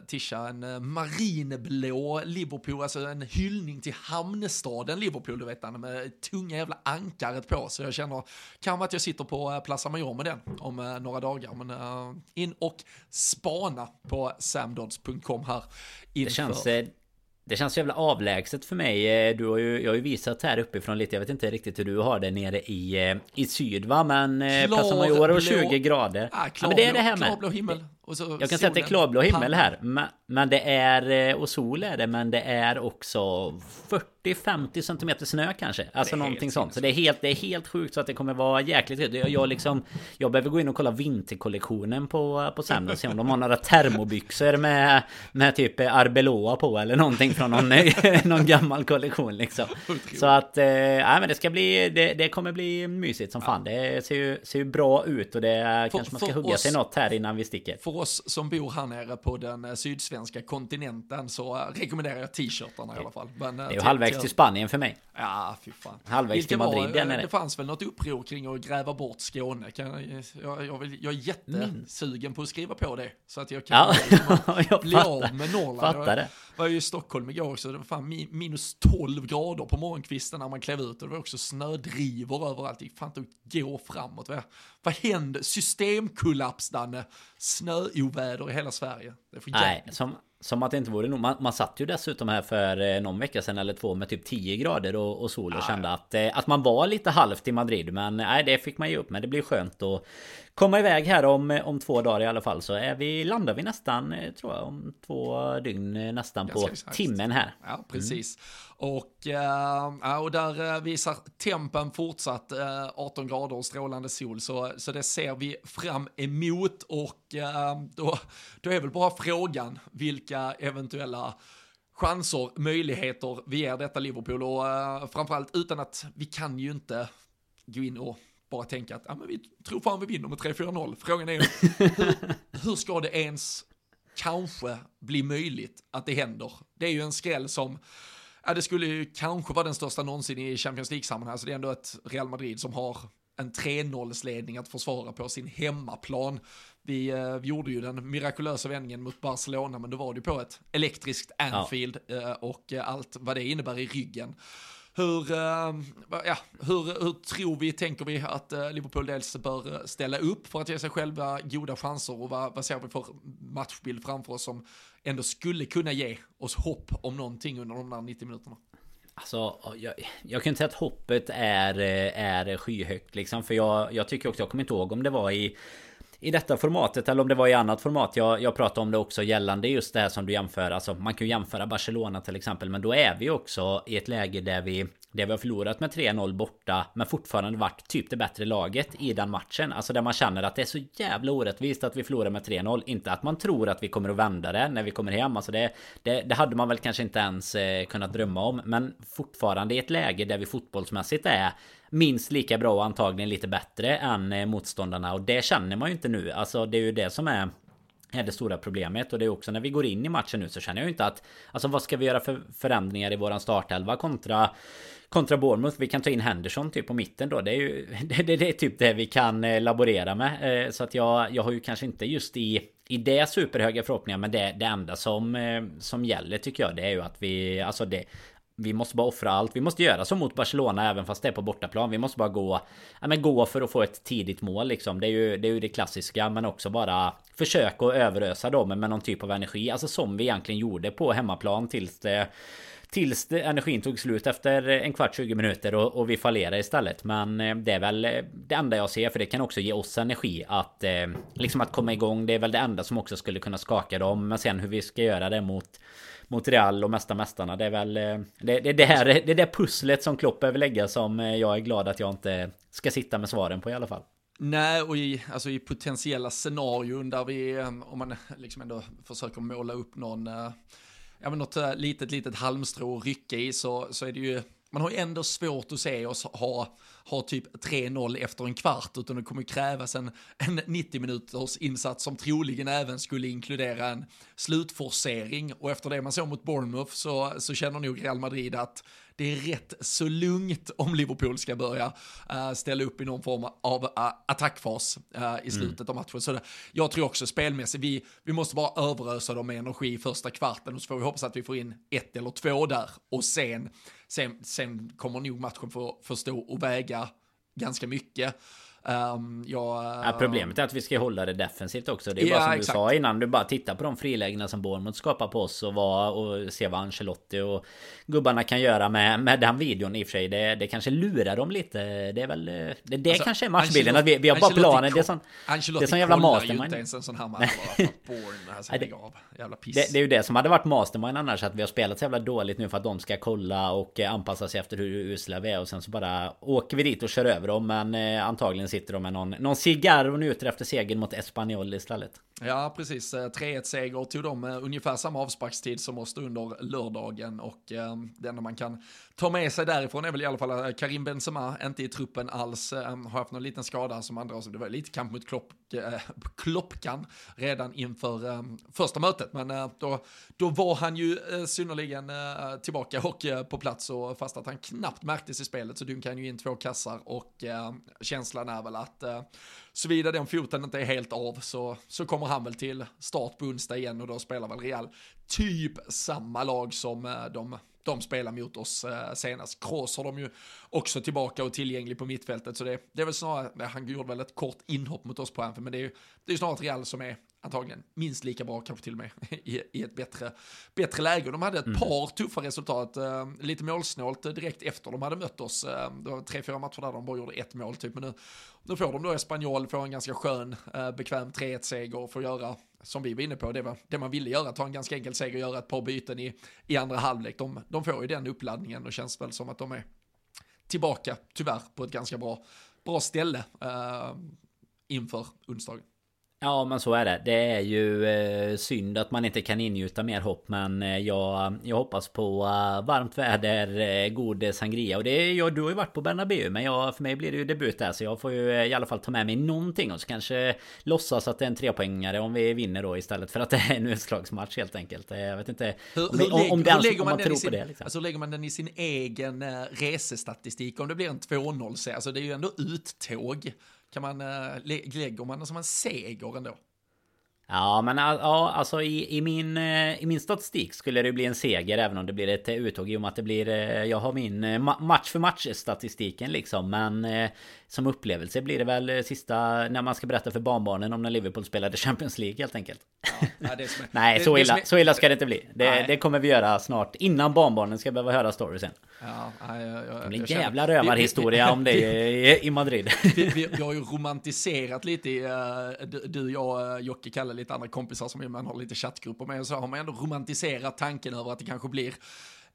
tisha, en uh, marinblå Liverpool, alltså en hyllning till hamnstaden Liverpool, du vet den med tunga jävla ankaret på, så jag känner kan att jag sitter på Plaza Major med den om några dagar, men in och spana på samdods.com här inför. Det känns, det känns så jävla avlägset för mig. Du har ju, jag har ju visat här uppifrån lite. Jag vet inte riktigt hur du har det nere i, i syd va? Men Klar, Plaza Major och 20 grader. Ah, klar, ja, men det är det här med. Klarblå himmel. Jag kan solen. säga att det är klarblå himmel här. Men, det är, och sol är det, men det är också 40-50 cm snö kanske. Alltså någonting sånt. Så det är, helt, det är helt sjukt så att det kommer vara jäkligt högt. Jag, jag, liksom, jag behöver gå in och kolla vinterkollektionen på, på Sandal. Se om de har några termobyxor med, med typ Arbeloa på eller någonting från någon, någon gammal kollektion liksom. Så att, eh, men det ska bli, det, det kommer bli mysigt som fan. Det ser ju, ser ju bra ut och det för, kanske man ska hugga oss, sig något här innan vi sticker. Oss som bor här nere på den eh, sydsvenska kontinenten så eh, rekommenderar jag t-shirtarna i alla fall. Men, det är ju halvvägs till Spanien för mig. Ja, fy fan. Halvvägs till Madrid var, där Det fanns väl något uppror kring att gräva bort Skåne. Kan jag, jag, vill, jag är jättesugen på att skriva på det. Så att jag kan ja, jag bli av med Norrland. Fattar det. Jag var ju i Stockholm igår också. Det var fan minus 12 grader på morgonkvisten när man klev ut. Och det var också snödrivor överallt. Det gick fan inte att gå framåt. Vad, vad hände? Systemkollaps, Danne. Snöoväder i hela Sverige. Det för Nej, som, som att det inte vore nog. Man, man satt ju dessutom här för eh, någon vecka sedan eller två med typ 10 grader och, och sol och ah, kände att, eh, att man var lite halvt i Madrid. Men nej, det fick man ju upp. Men det blir skönt att komma iväg här om, eh, om två dagar i alla fall. Så är vi, landar vi nästan, tror jag, om två dygn nästan Ganska på exakt. timmen här. Ja, precis. Mm. Och, äh, och där visar tempen fortsatt äh, 18 grader och strålande sol. Så, så det ser vi fram emot. Och äh, då, då är väl bara frågan vilka eventuella chanser, möjligheter vi ger detta Liverpool och framförallt utan att vi kan ju inte gå in och bara tänka att ja, men vi tror fan vi vinner med 3-4-0. Frågan är hur, hur ska det ens kanske bli möjligt att det händer? Det är ju en skräll som Ja, det skulle ju kanske vara den största någonsin i Champions League-sammanhang, så det är ändå ett Real Madrid som har en 3-0-ledning att försvara på sin hemmaplan. Vi, eh, vi gjorde ju den mirakulösa vändningen mot Barcelona, men då var det ju på ett elektriskt Anfield ja. eh, och allt vad det innebär i ryggen. Hur, eh, ja, hur, hur tror vi, tänker vi att eh, Liverpool dels bör eh, ställa upp för att ge sig själva goda chanser och vad, vad ser vi för matchbild framför oss som ändå skulle kunna ge oss hopp om någonting under de där 90 minuterna? Alltså, jag, jag kan inte säga att hoppet är, är skyhögt liksom. För jag, jag tycker också, jag kommer inte ihåg om det var i i detta formatet eller om det var i annat format. Jag, jag pratade om det också gällande just det här som du jämför. Alltså man kan ju jämföra Barcelona till exempel. Men då är vi också i ett läge där vi där vi har förlorat med 3-0 borta Men fortfarande varit typ det bättre laget i den matchen Alltså där man känner att det är så jävla orättvist att vi förlorar med 3-0 Inte att man tror att vi kommer att vända det när vi kommer hem Alltså det, det, det hade man väl kanske inte ens eh, kunnat drömma om Men fortfarande i ett läge där vi fotbollsmässigt är minst lika bra och antagligen lite bättre än eh, motståndarna. Och det känner man ju inte nu. Alltså det är ju det som är är det stora problemet. Och det är också när vi går in i matchen nu så känner jag ju inte att Alltså vad ska vi göra för förändringar i våran startelva kontra Kontra Bournemouth, vi kan ta in Henderson typ på mitten då. Det är ju det, det, det är typ det vi kan eh, laborera med. Eh, så att jag, jag har ju kanske inte just i i det superhöga förhoppningar men det, det enda som, som gäller tycker jag det är ju att vi Alltså det vi måste bara offra allt. Vi måste göra så mot Barcelona även fast det är på bortaplan. Vi måste bara gå, ja, men gå för att få ett tidigt mål liksom. Det är ju det, är ju det klassiska men också bara försöka att överösa dem med någon typ av energi. Alltså som vi egentligen gjorde på hemmaplan tills det Tills det, energin tog slut efter en kvart 20 minuter och, och, vi fallerade istället. Men eh, det är väl eh, det enda jag ser för det kan också ge oss energi att eh, liksom att komma igång. Det är väl det enda som också skulle kunna skaka dem. Men sen hur vi ska göra det mot mot Real och mesta mästarna. Det är väl eh, det, det, det, här, det det pusslet som Klopp behöver lägga som eh, jag är glad att jag inte ska sitta med svaren på i alla fall. Nej, och i, alltså i potentiella scenarion där vi, eh, om man liksom ändå försöker måla upp någon, ja men något litet, litet halmstrå att rycka i så, så är det ju, man har ju ändå svårt att se oss ha ha typ 3-0 efter en kvart, utan det kommer krävas en, en 90 minuters insats som troligen även skulle inkludera en slutforcering. Och efter det man såg mot Bournemouth så, så känner nog Real Madrid att det är rätt så lugnt om Liverpool ska börja uh, ställa upp i någon form av uh, attackfas uh, i mm. slutet mm. av matchen. Så det, jag tror också spelmässigt, vi, vi måste bara överösa dem med energi i första kvarten och så får vi hoppas att vi får in ett eller två där och sen, sen, sen kommer nog matchen få, få stå och väga ganska mycket. Um, jag, ja, problemet är att vi ska hålla det defensivt också. Det är ja, bara som exakt. du sa innan. Du bara tittar på de frilägena som Bournemouth skapar på oss och, var, och se vad Ancelotti och gubbarna kan göra med, med den videon i och för sig. Det, det kanske lurar dem lite. Det är väl... Det, det alltså, kanske är matchbilden. Att vi, vi har bara planen. Det är sån, Ancelotti det är sån jävla mastermind. inte ens en sån här man bara alltså, det, av. Jävla piss. Det, det, är ju det som hade varit mastermind annars. Att vi har spelat så jävla dåligt nu för att de ska kolla och anpassa sig efter hur usla vi är. Och sen så bara åker vi dit och kör över dem. Men eh, antagligen sitter de med någon, någon cigarr och njuter efter segern mot Espanyol istället. Ja, precis. Eh, 3-1-seger tog de eh, ungefär samma avsparkstid som oss under lördagen. Och eh, det enda man kan ta med sig därifrån är väl i alla fall eh, Karim Benzema inte i truppen alls, eh, har haft någon liten skada som andra, så det var lite kamp mot klopp, eh, kloppkan redan inför eh, första mötet, men eh, då, då var han ju eh, synnerligen tillbaka och på plats. Och fast att han knappt märktes i spelet så dunkade han ju in två kassar och känslan är väl att såvida den foten inte är helt av så, så kommer han väl till start på onsdag igen och då spelar väl Real typ samma lag som eh, de de spelar mot oss eh, senast. Kroos har de ju också tillbaka och tillgänglig på mittfältet, så det, det är väl snarare, han gjorde väl ett kort inhopp mot oss på Anfield, men det är ju det är snarare Real som är antagligen minst lika bra, kanske till och med i, i ett bättre, bättre läge. De hade ett mm. par tuffa resultat, eh, lite målsnålt direkt efter de hade mött oss. Eh, det var tre, fyra matcher där de bara gjorde ett mål typ, men nu, nu får de då Espanyol, får en ganska skön, eh, bekväm 3-1-seger och får göra som vi var inne på, det var det man ville göra, ta en ganska enkel seger och göra ett par byten i, i andra halvlek. De, de får ju den uppladdningen och känns väl som att de är tillbaka, tyvärr, på ett ganska bra, bra ställe uh, inför onsdagen. Ja, men så är det. Det är ju eh, synd att man inte kan ingjuta mer hopp. Men eh, jag, jag hoppas på uh, varmt väder, eh, god sangria. Och det är, jag, du har ju varit på Bernabéu, men jag, för mig blir det ju debut där. Så jag får ju eh, i alla fall ta med mig någonting och så kanske låtsas att det är en trepoängare om vi vinner då istället för att det är en utslagsmatch helt enkelt. Jag vet inte hur, om, hur, om, det hur lägger man, man tror sin, på det. Liksom. Alltså lägger man den i sin egen resestatistik? Om det blir en 2-0, alltså det är ju ändå uttåg kan man, äh, lägger man den som en seger ändå? Ja, men ja, alltså i, i, min, eh, i min statistik skulle det bli en seger även om det blir ett uttåg i och med att det blir... Eh, jag har min match för match statistiken liksom. Men som upplevelse blir det väl sista när man ska berätta för barnbarnen om när Liverpool spelade Champions League helt enkelt. Ja, är, nej, så, illa, är, så illa ska det inte bli. Det, det, kommer vi göra snart innan barnbarnen ska behöva höra storiesen. Ja, jag, jag, det blir en jävla rövarhistoria om det i, i Madrid. Vi, vi, vi, har ju romantiserat lite, i, uh, du, jag, Jocke, Kalle, lite andra kompisar som man har lite chattgrupper med, så har man ändå romantiserat tanken över att det kanske blir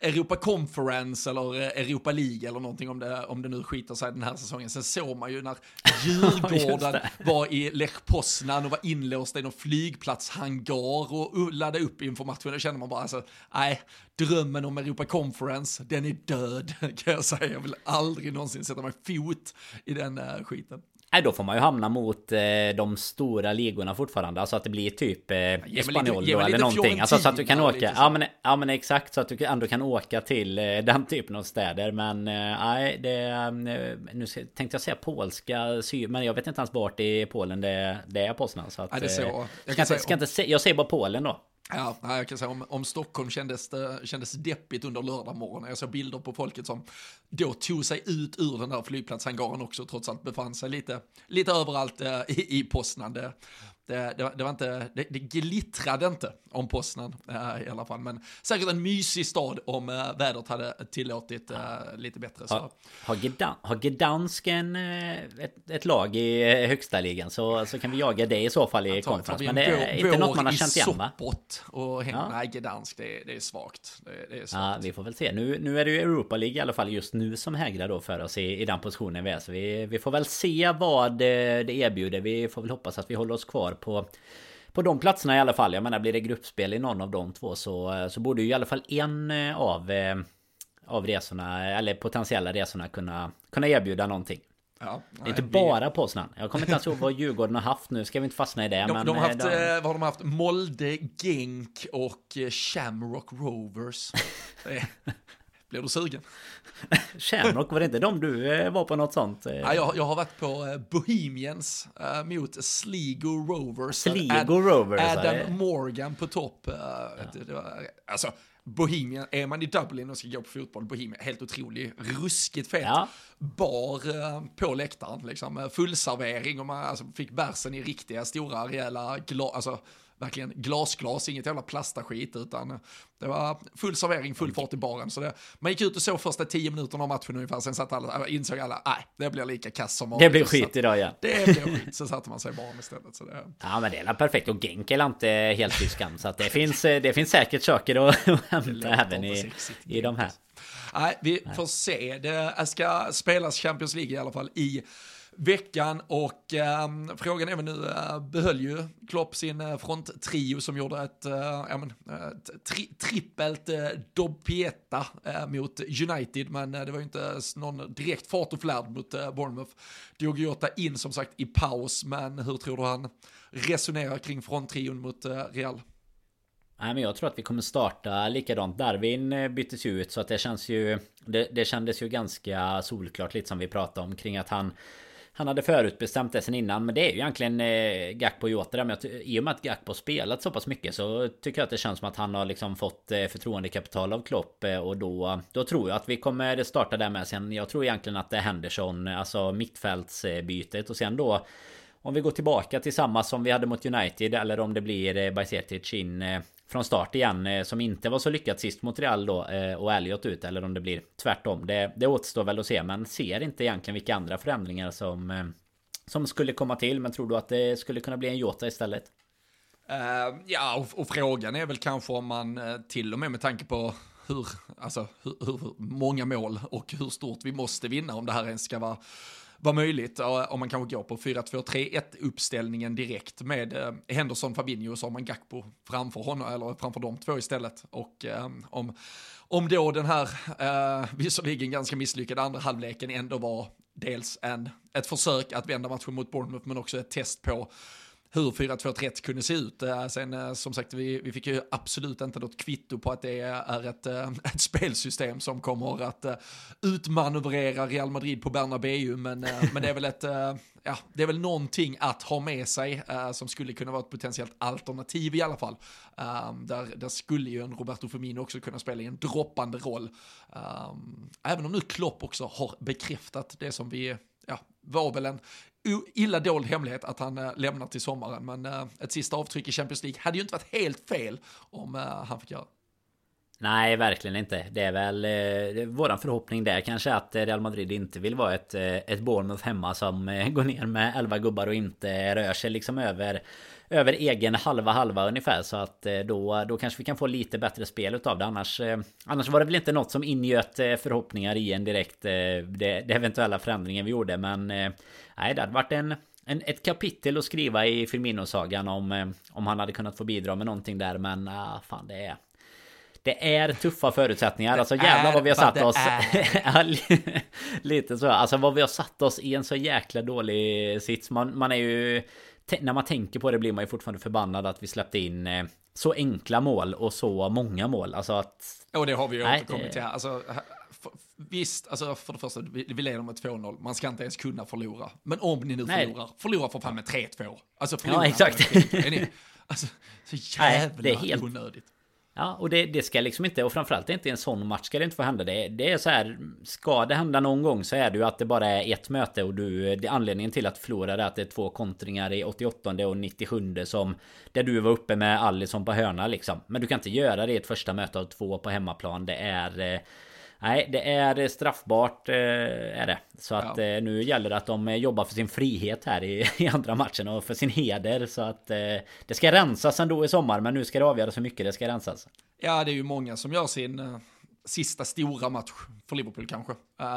Europa Conference eller eh, Europa League eller någonting om det, om det nu skiter sig den här säsongen. Sen såg man ju när Djurgården var i Lech Poznan och var inlåsta i någon flygplatshangar och laddade upp inför matchen. Då kände man bara alltså, nej, drömmen om Europa Conference, den är död kan jag säga. Jag vill aldrig någonsin sätta mig fot i den uh, skiten. Nej, då får man ju hamna mot eh, de stora ligorna fortfarande. Alltså att det blir typ eh, Espanyol eller någonting. Alltså så att du kan åka. Ja men, ja men exakt. Så att du ändå kan åka till eh, den typen av städer. Men eh, nej, det... Eh, nu tänkte jag säga polska Men jag vet inte ens vart i Polen det, det är Poznan. Så att, ja, det är så. Eh, jag, ska, ska inte, jag säger bara Polen då. Ja, jag kan säga om, om Stockholm kändes, eh, kändes deppigt under lördagmorgonen. Jag såg bilder på folket som då tog sig ut ur den där flygplatshangaren också, trots att befann sig lite, lite överallt eh, i, i Poznan. Det, det, det, det var inte, det, det glittrade inte om Poznan äh, i alla fall. Men säkert en mysig stad om äh, vädret hade tillåtit äh, lite bättre. Så. Har, har, Gedan, har Gedansken ett, ett, lag i högsta ligan så, så kan vi jaga det i så fall i konferens. Men det är inte något man har känt igen va? och ja. Nej, Gdansk, det, det är svagt. Det, det är svagt. Ja, vi får väl se. Nu, nu är det ju Europa League i alla fall just nu som hägrar då för oss i, i den positionen vi är. Så vi, vi får väl se vad det erbjuder. Vi får väl hoppas att vi håller oss kvar på på de platserna i alla fall. Jag menar blir det gruppspel i någon av de två så, så borde ju i alla fall en eh, av, eh, av resorna eller potentiella resorna kunna, kunna erbjuda någonting. Ja, nej, inte bara Poznan. Jag kommer inte ens ihåg vad Djurgården har haft nu. Ska vi inte fastna i det. De, men de har haft, de... vad har de haft? Molde, Genk och Shamrock Rovers. Blir du sugen? Shamrock, var det inte de du eh, var på något sånt? Eh? Ja, jag, jag har varit på eh, Bohemians äh, mot Sligo Rovers. Sligo Ad, Rovers? Adam är... Morgan på topp. Äh, ja. alltså, Bohemian, är man i Dublin och ska gå på fotboll, Bohemian, helt otrolig, ruskigt fet. Ja. Bar på läktaren, liksom, full servering och man alltså, fick bärsen i riktiga stora rejäla glas, alltså verkligen glasglas, inget jävla plastaskit, utan det var full servering, full fart i baren. Så det, man gick ut och såg första tio minuterna av matchen ungefär, sen satt alla, insåg alla, nej, det blir lika kass som Det blir skit idag ja. Det blir skit, så satte man sig i baren istället. Så det... Ja men det är perfekt, och Genk är inte helt tyskan, så att det, finns, det finns säkert saker att hämta även i, i de här. Nej, vi får se. Det ska spelas Champions League i alla fall i veckan och eh, frågan är väl nu, eh, behöll ju Klopp sin eh, fronttrio som gjorde ett, eh, ja, men, eh, tri trippelt eh, Dobbieta eh, mot United, men eh, det var ju inte någon direkt fart och flärd mot eh, Bournemouth. Diogiota in som sagt i paus, men hur tror du han resonerar kring fronttrion mot Real? Nej men jag tror att vi kommer starta likadant. Darwin byttes ju ut så att det känns ju det, det kändes ju ganska solklart lite som vi pratade om kring att han han hade förutbestämt det sen innan Men det är ju egentligen eh, Gakpo Jota där. Men i och med att Gakpo spelat så pass mycket Så tycker jag att det känns som att han har liksom fått eh, förtroendekapital av Klopp eh, Och då Då tror jag att vi kommer starta där med sen Jag tror egentligen att det är Henderson eh, Alltså mittfältsbytet och sen då om vi går tillbaka till samma som vi hade mot United eller om det blir eh, Bajsetic in eh, från start igen eh, som inte var så lyckat sist mot Real då eh, och Elliot ut eller om det blir tvärtom. Det, det återstår väl att se men ser inte egentligen vilka andra förändringar som eh, som skulle komma till men tror du att det skulle kunna bli en Jota istället? Uh, ja och, och, frågan är väl kanske om man till och med med tanke på hur, alltså, hur, hur många mål och hur stort vi måste vinna om det här ens ska vara var möjligt. Eh, om man kanske går på 4-2-3-1 uppställningen direkt med eh, Henderson, Fabinho och så har man Gakpo framför honom, eller framför de två istället. Och eh, om, om då den här, eh, visserligen ganska misslyckade andra halvleken ändå var dels en, ett försök att vända matchen mot Bournemouth men också ett test på hur 4-2-3 kunde se ut. Eh, sen eh, som sagt, vi, vi fick ju absolut inte något kvitto på att det är ett, eh, ett spelsystem som kommer att utmanövrera Real Madrid på Bernabéu, men, men det är väl ett, ja, det är väl någonting att ha med sig som skulle kunna vara ett potentiellt alternativ i alla fall. Um, där, där skulle ju en Roberto Firmino också kunna spela i en droppande roll. Um, även om nu Klopp också har bekräftat det som vi ja, var väl en illa dold hemlighet att han äh, lämnar till sommaren. Men äh, ett sista avtryck i Champions League hade ju inte varit helt fel om äh, han fick göra. Nej, verkligen inte. Det är väl eh, våran förhoppning där kanske att Real Madrid inte vill vara ett, ett Bournemouth hemma som eh, går ner med 11 gubbar och inte rör sig liksom över över egen halva halva ungefär så att då, då kanske vi kan få lite bättre spel utav det annars Annars var det väl inte något som ingöt förhoppningar i en direkt det, det eventuella förändringen vi gjorde men Nej, det hade varit en, en, ett kapitel att skriva i Firmino-sagan om, eh, om han hade kunnat få bidra med någonting där. Men uh, fan, det är... Det är tuffa förutsättningar. alltså jävlar vad vi har satt oss... lite så. Alltså vad vi har satt oss i en så jäkla dålig sits. Man, man är ju... När man tänker på det blir man ju fortfarande förbannad att vi släppte in eh, så enkla mål och så många mål. Alltså att... Och det har vi ju återkommit till. Alltså, visst, alltså för det första, vi, vi leder med 2-0. Man ska inte ens kunna förlora. Men om ni nu Nej. förlorar, förlora för fan med 3-2. Alltså förlora. Ja, exakt. Är ni, alltså, så jävla Nej, det är helt, onödigt. Ja, och det, det ska liksom inte, och framförallt inte i en sån match ska det inte få hända. Det, det är så här, ska det hända någon gång så är det ju att det bara är ett möte och du, det anledningen till att förlora är att det är två kontringar i 88 och 97 som, där du var uppe med Allison på hörna liksom. Men du kan inte göra det i ett första möte av två på hemmaplan. Det är, eh, Nej, det är straffbart eh, är det. Så att ja. Eh, nu gäller det att de eh, jobbar för sin frihet här i, i andra matchen och för sin heder. Så att det ska rensas ändå i sommar, men nu ska det avgöras hur mycket det ska rensas. Ja, det är ju många som gör sin sista stora match för Liverpool kanske.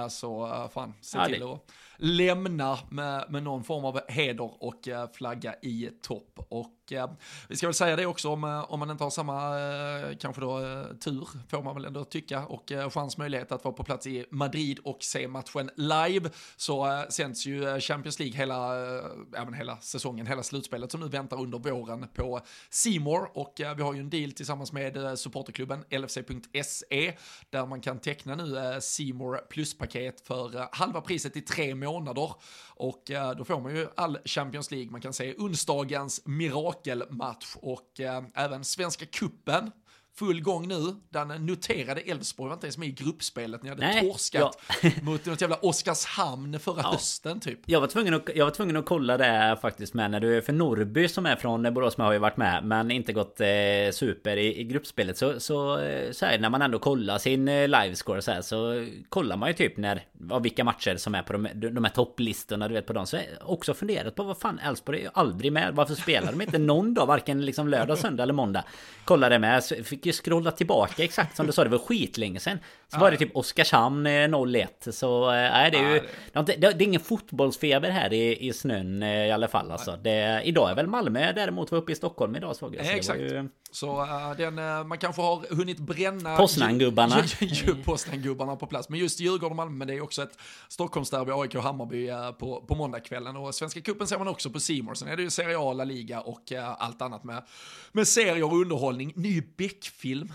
Så fan, se till att lämna med, med någon form av heder och flagga i topp. Och eh, vi ska väl säga det också om, eh, om man inte har samma, eh, kanske då eh, tur, får man väl ändå tycka, och eh, chans möjlighet att vara på plats i Madrid och se matchen live, så eh, sänds ju eh, Champions League hela, eh, även hela säsongen, hela slutspelet som nu väntar under våren på Simor. Och vi har ju en deal tillsammans med supporterklubben LFC.se där man kan teckna nu eh, Simor pluspaket för halva priset i tre månader och eh, då får man ju all Champions League, man kan se onsdagens mirakelmatch. Och eh, även Svenska Kuppen full gång nu. Den noterade Elfsborg var inte ens med i gruppspelet. Ni hade Nej, torskat ja. mot något jävla Oskarshamn förra ja. hösten typ. Jag var, tvungen att, jag var tvungen att kolla det faktiskt med när du, för Norrby som är från Borås med har ju varit med men inte gått eh, super i, i gruppspelet. Så, så, eh, så här, när man ändå kollar sin eh, livescore så här, så kollar man ju typ när, av vilka matcher som är på de, de här topplistorna du vet på dem. Så också funderat på vad fan Elfsborg är ju aldrig med. Varför spelar de inte någon dag? Varken liksom lördag, söndag eller måndag. Kollade med, fick ju scrolla tillbaka exakt som du sa, det var skitlänge sen. Så var det typ Oskarshamn 01. Eh, så eh, nej, det är ju... Det, det, är ingen fotbollsfeber här i, i snön eh, i alla fall alltså. Det, idag är väl Malmö däremot var uppe i Stockholm idag såg jag. Så exakt. Ju... Så uh, den, uh, man kanske har hunnit bränna... Poznan-gubbarna. Poznan-gubbarna på plats. Men just Djurgården och Malmö, men det är också ett Stockholmsderby, AIK och Hammarby uh, på, på måndagskvällen. Och Svenska Cupen ser man också på Simor. Sen är det ju Serie A, La Liga och allt annat med, med serier och underhållning. Ny Beck-film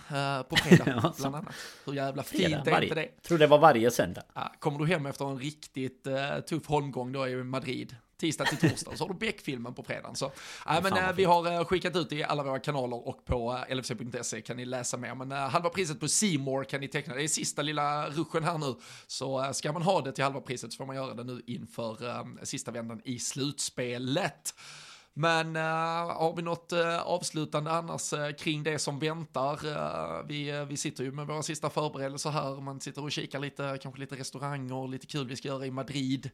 på fredag, bland annat. Hur jävla fint är varje, inte det? tror det var varje söndag. kommer du hem efter en riktigt tuff holmgång då i Madrid, tisdag till torsdag. Så har du Beck-filmen på fredagen. Så, äh, men, äh, vi har äh, skickat ut i alla våra kanaler och på äh, lfc.se kan ni läsa mer. Men äh, halva priset på Simor kan ni teckna. Det är sista lilla ruschen här nu. Så äh, ska man ha det till halva priset så får man göra det nu inför äh, sista vändan i slutspelet. Men uh, har vi något uh, avslutande annars uh, kring det som väntar? vi, vi sitter ju med våra sista förberedelser här. Man sitter och kikar lite, kanske lite restauranger, lite kul vi ska göra i Madrid.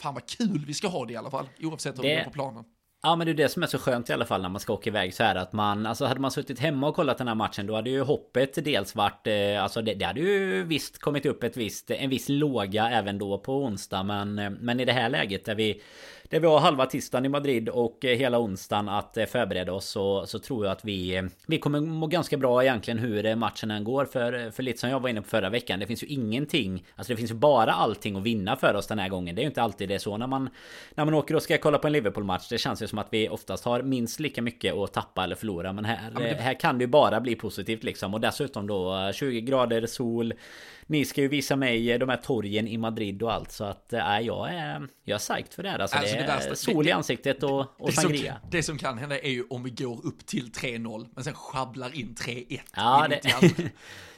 fan vad kul vi ska ha det i alla fall, oavsett hur det går på planen. Ja men det är det som är så skönt i alla fall när man ska åka iväg så här att man Alltså hade man suttit hemma och kollat den här matchen då hade ju hoppet dels varit Alltså det, det hade ju visst kommit upp ett visst En viss låga även då på onsdag men Men i det här läget där vi där vi har halva tisdagen i Madrid och eh, hela onsdagen att eh, förbereda oss så, så tror jag att vi, eh, vi kommer må ganska bra egentligen hur matchen än går. För, för lite som jag var inne på förra veckan, det finns ju ingenting, alltså det finns ju bara allting att vinna för oss den här gången. Det är ju inte alltid det så när man, när man åker och ska kolla på en Liverpool-match. Det känns ju som att vi oftast har minst lika mycket att tappa eller förlora. Men här, ja, men det... här kan det ju bara bli positivt liksom. Och dessutom då 20 grader sol. Ni ska ju visa mig de här torgen i Madrid och allt. Så att äh, jag är, jag är psyched för det här. Alltså, alltså det är värsta, sol i ansiktet och, och det sangria. Som, det som kan hända är ju om vi går upp till 3-0 men sen schabblar in 3-1. Ja, det,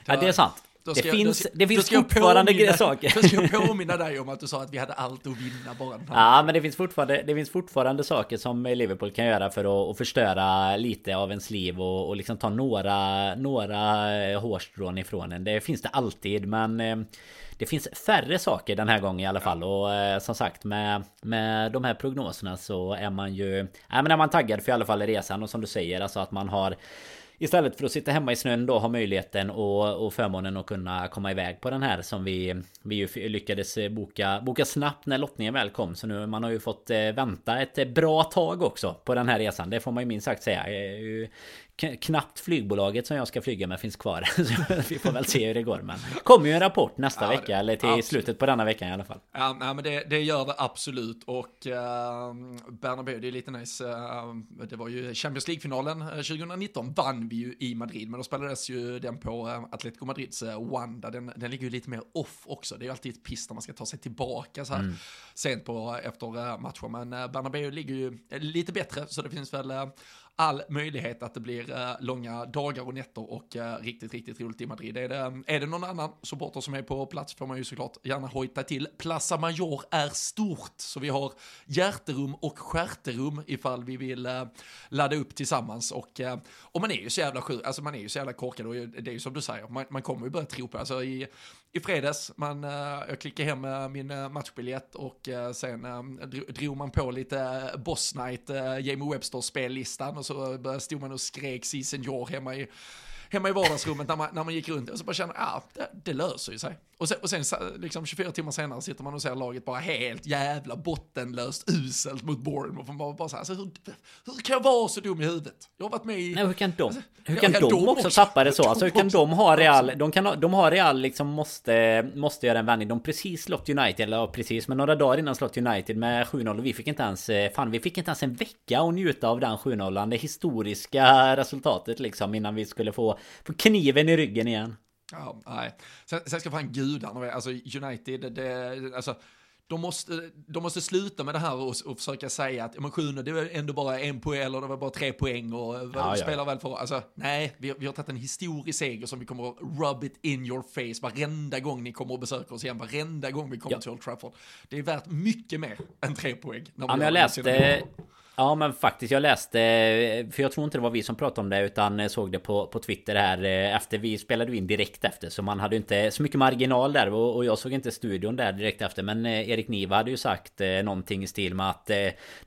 ja, det är sant. Det finns, ska, det finns fortfarande påminna, saker. Då ska jag påminna dig om att du sa att vi hade allt att vinna bara. Ja, men det finns, fortfarande, det finns fortfarande saker som Liverpool kan göra för att, att förstöra lite av ens liv och, och liksom ta några, några eh, hårstrån ifrån en. Det finns det alltid, men eh, det finns färre saker den här gången i alla fall och eh, som sagt med, med de här prognoserna så är man ju... Ja men är man taggad för i alla fall resan och som du säger alltså att man har Istället för att sitta hemma i snön då ha möjligheten och, och förmånen att kunna komma iväg på den här som vi, vi ju lyckades eh, boka, boka snabbt när lottningen väl kom. Så nu man har ju fått eh, vänta ett bra tag också på den här resan. Det får man ju minst sagt säga eh, knappt flygbolaget som jag ska flyga med finns kvar. vi får väl se hur det går. Men kommer ju en rapport nästa ja, vecka, eller till absolut. slutet på denna veckan i alla fall. Ja, nej, men det, det gör det absolut. Och uh, Bernabéu, det är lite nice. Uh, det var ju Champions League-finalen 2019, vann vi ju i Madrid, men då spelades ju den på uh, Atletico Madrids uh, Wanda. Den, den ligger ju lite mer off också. Det är ju alltid ett piss när man ska ta sig tillbaka så här mm. sent på efter matchen. Men uh, Bernabéu ligger ju lite bättre, så det finns väl all möjlighet att det blir uh, långa dagar och nätter och uh, riktigt, riktigt roligt i Madrid. Är det, är det någon annan supporter som är på plats får man ju såklart gärna hojta till. Plaza Major är stort, så vi har hjärterum och skärterum ifall vi vill uh, ladda upp tillsammans. Och, och man är ju så jävla sjuk, alltså man är ju så jävla korkad och det är ju som du säger, man, man kommer ju börja tro på, alltså i, i fredags, man, eh, jag klickade hem eh, min eh, matchbiljett och sen drog man på lite Boss Night, Jamie Webster-spellistan och så stod man och skrek si senor hemma i, hemma i vardagsrummet när man, när man gick runt och så bara kände, ja, ah, det, det löser ju sig. Och sen, och sen liksom 24 timmar senare sitter man och ser laget bara helt jävla bottenlöst uselt mot Bournemouth. Man bara, bara så här, alltså, hur, hur kan jag vara så dum i huvudet? Jag har varit med i... Nej, hur kan de, alltså, hur kan, ja, de, de också, tappa det så? Alltså hur kan de ha Real, de, kan, de har Real liksom måste, måste göra en vändning. De precis slått United, eller precis, men några dagar innan slått United med 7-0 och vi fick inte ens, eh, fan vi fick inte ens en vecka att njuta av den 7-0. Det historiska resultatet liksom innan vi skulle få, få kniven i ryggen igen. Ja, nej. Sen, sen ska fan gudarna alltså United, det, alltså, de måste, de måste sluta med det här och, och försöka säga att men sju, det var ändå bara en poäng eller det var bara tre poäng och ja, ja, spelar väl för, alltså nej, vi, vi har tagit en historisk seger som vi kommer att rub it in your face varenda gång ni kommer att besöka oss igen, varenda gång vi kommer ja. till Old Trafford. Det är värt mycket mer än tre poäng. ja, men jag läste, Ja men faktiskt jag läste För jag tror inte det var vi som pratade om det Utan såg det på, på Twitter här eh, Efter vi spelade in direkt efter Så man hade inte så mycket marginal där Och, och jag såg inte studion där direkt efter Men eh, Erik Niva hade ju sagt eh, Någonting i stil med att eh,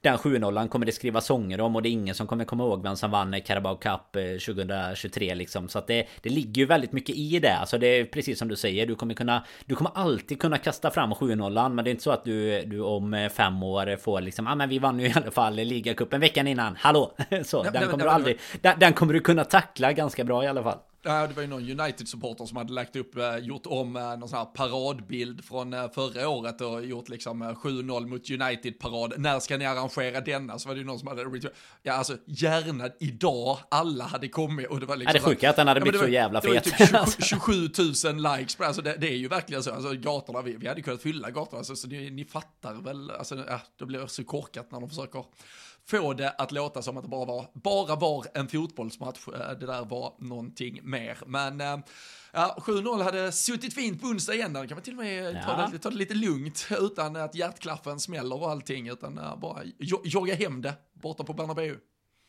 Den 7-0 kommer det skriva sånger om Och det är ingen som kommer komma ihåg vem som vann Carabao Cup 2023 liksom. Så att det, det ligger ju väldigt mycket i det. Alltså det är precis som du säger Du kommer kunna Du kommer alltid kunna kasta fram 7-0 Men det är inte så att du, du om fem år får liksom Ja ah, men vi vann ju i alla fall ligacupen veckan innan. Hallå! Så, nej, den, kommer nej, du aldrig, den, den, kommer du kunna tackla ganska bra i alla fall. Ja, det var ju någon United-supporter som hade lagt upp, eh, gjort om eh, någon sån här paradbild från eh, förra året och gjort liksom 7-0 mot United-parad. När ska ni arrangera denna? Så var det ju någon som hade, ja alltså gärna idag, alla hade kommit och det var liksom. Ja, det sjuka är att den hade blivit ja, så jävla fet. Det var typ 27 000 likes alltså det, det är ju verkligen så, alltså gatorna, vi, vi hade kunnat fylla gatorna, alltså, så ni, ni fattar väl, alltså ja, det blir så korkat när de försöker få det att låta som att det bara var, bara var en fotbollsmatch. Eh, det där var någonting mer. Men eh, ja, 7-0 hade suttit fint på onsdag igen. Där kan man till och med ja. ta, det, ta det lite lugnt utan att hjärtklaffen smäller och allting. Utan eh, bara jogga hem det borta på Bernabéu.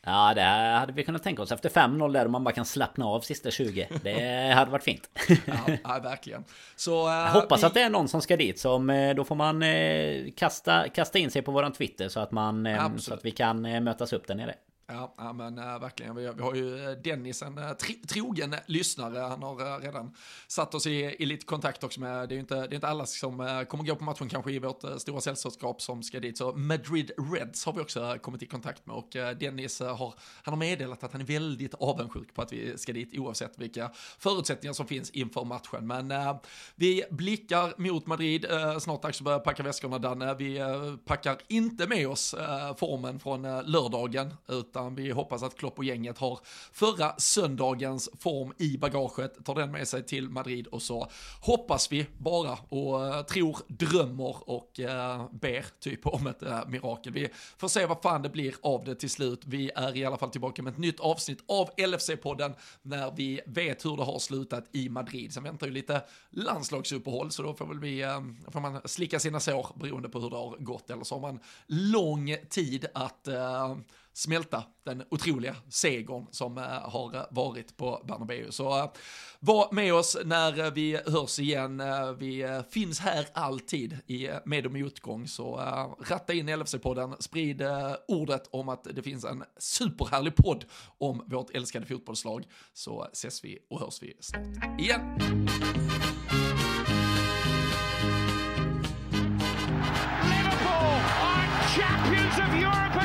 Ja, det hade vi kunnat tänka oss efter 5-0 där man bara kan slappna av sista 20. Det hade varit fint. ja, ja, verkligen. Så, uh, Jag hoppas vi... att det är någon som ska dit. Som, eh, då får man eh, kasta, kasta in sig på våran Twitter så att, man, eh, så att vi kan eh, mötas upp där nere. Ja, ja men äh, verkligen. Vi, vi, har ju eh, Dennis, en eh, tri, trogen lyssnare. Han har äh, redan satt oss i, i, lite kontakt också med, det är ju inte, det är inte alla som äh, kommer gå på matchen kanske i vårt äh, stora sällskap som ska dit. Så Madrid Reds har vi också kommit i kontakt med och Dennis har, han har meddelat att han är väldigt avundsjuk på att vi ska dit oavsett vilka förutsättningar som finns inför matchen. Men vi blickar mot Madrid, snart dags att börja packa väskorna Danne. Vi packar inte med oss formen från lördagen utan utan vi hoppas att Klopp och gänget har förra söndagens form i bagaget, tar den med sig till Madrid och så hoppas vi bara och eh, tror, drömmer och eh, ber typ om ett eh, mirakel. Vi får se vad fan det blir av det till slut. Vi är i alla fall tillbaka med ett nytt avsnitt av LFC-podden när vi vet hur det har slutat i Madrid. Sen väntar ju lite landslagsuppehåll så då får väl vi, får man slicka sina sår beroende på hur det har gått eller så har man lång tid att smälta den otroliga segern som eh, har eh, varit på Bernabéu. Så eh, var med oss när vi hörs igen. Vi finns här alltid i med och motgång, så ratta in LFC-podden, sprid ordet om att det finns en superhärlig podd om vårt älskade fotbollslag, så ses vi och hörs vi snart igen. Liverpool are champions of Europe!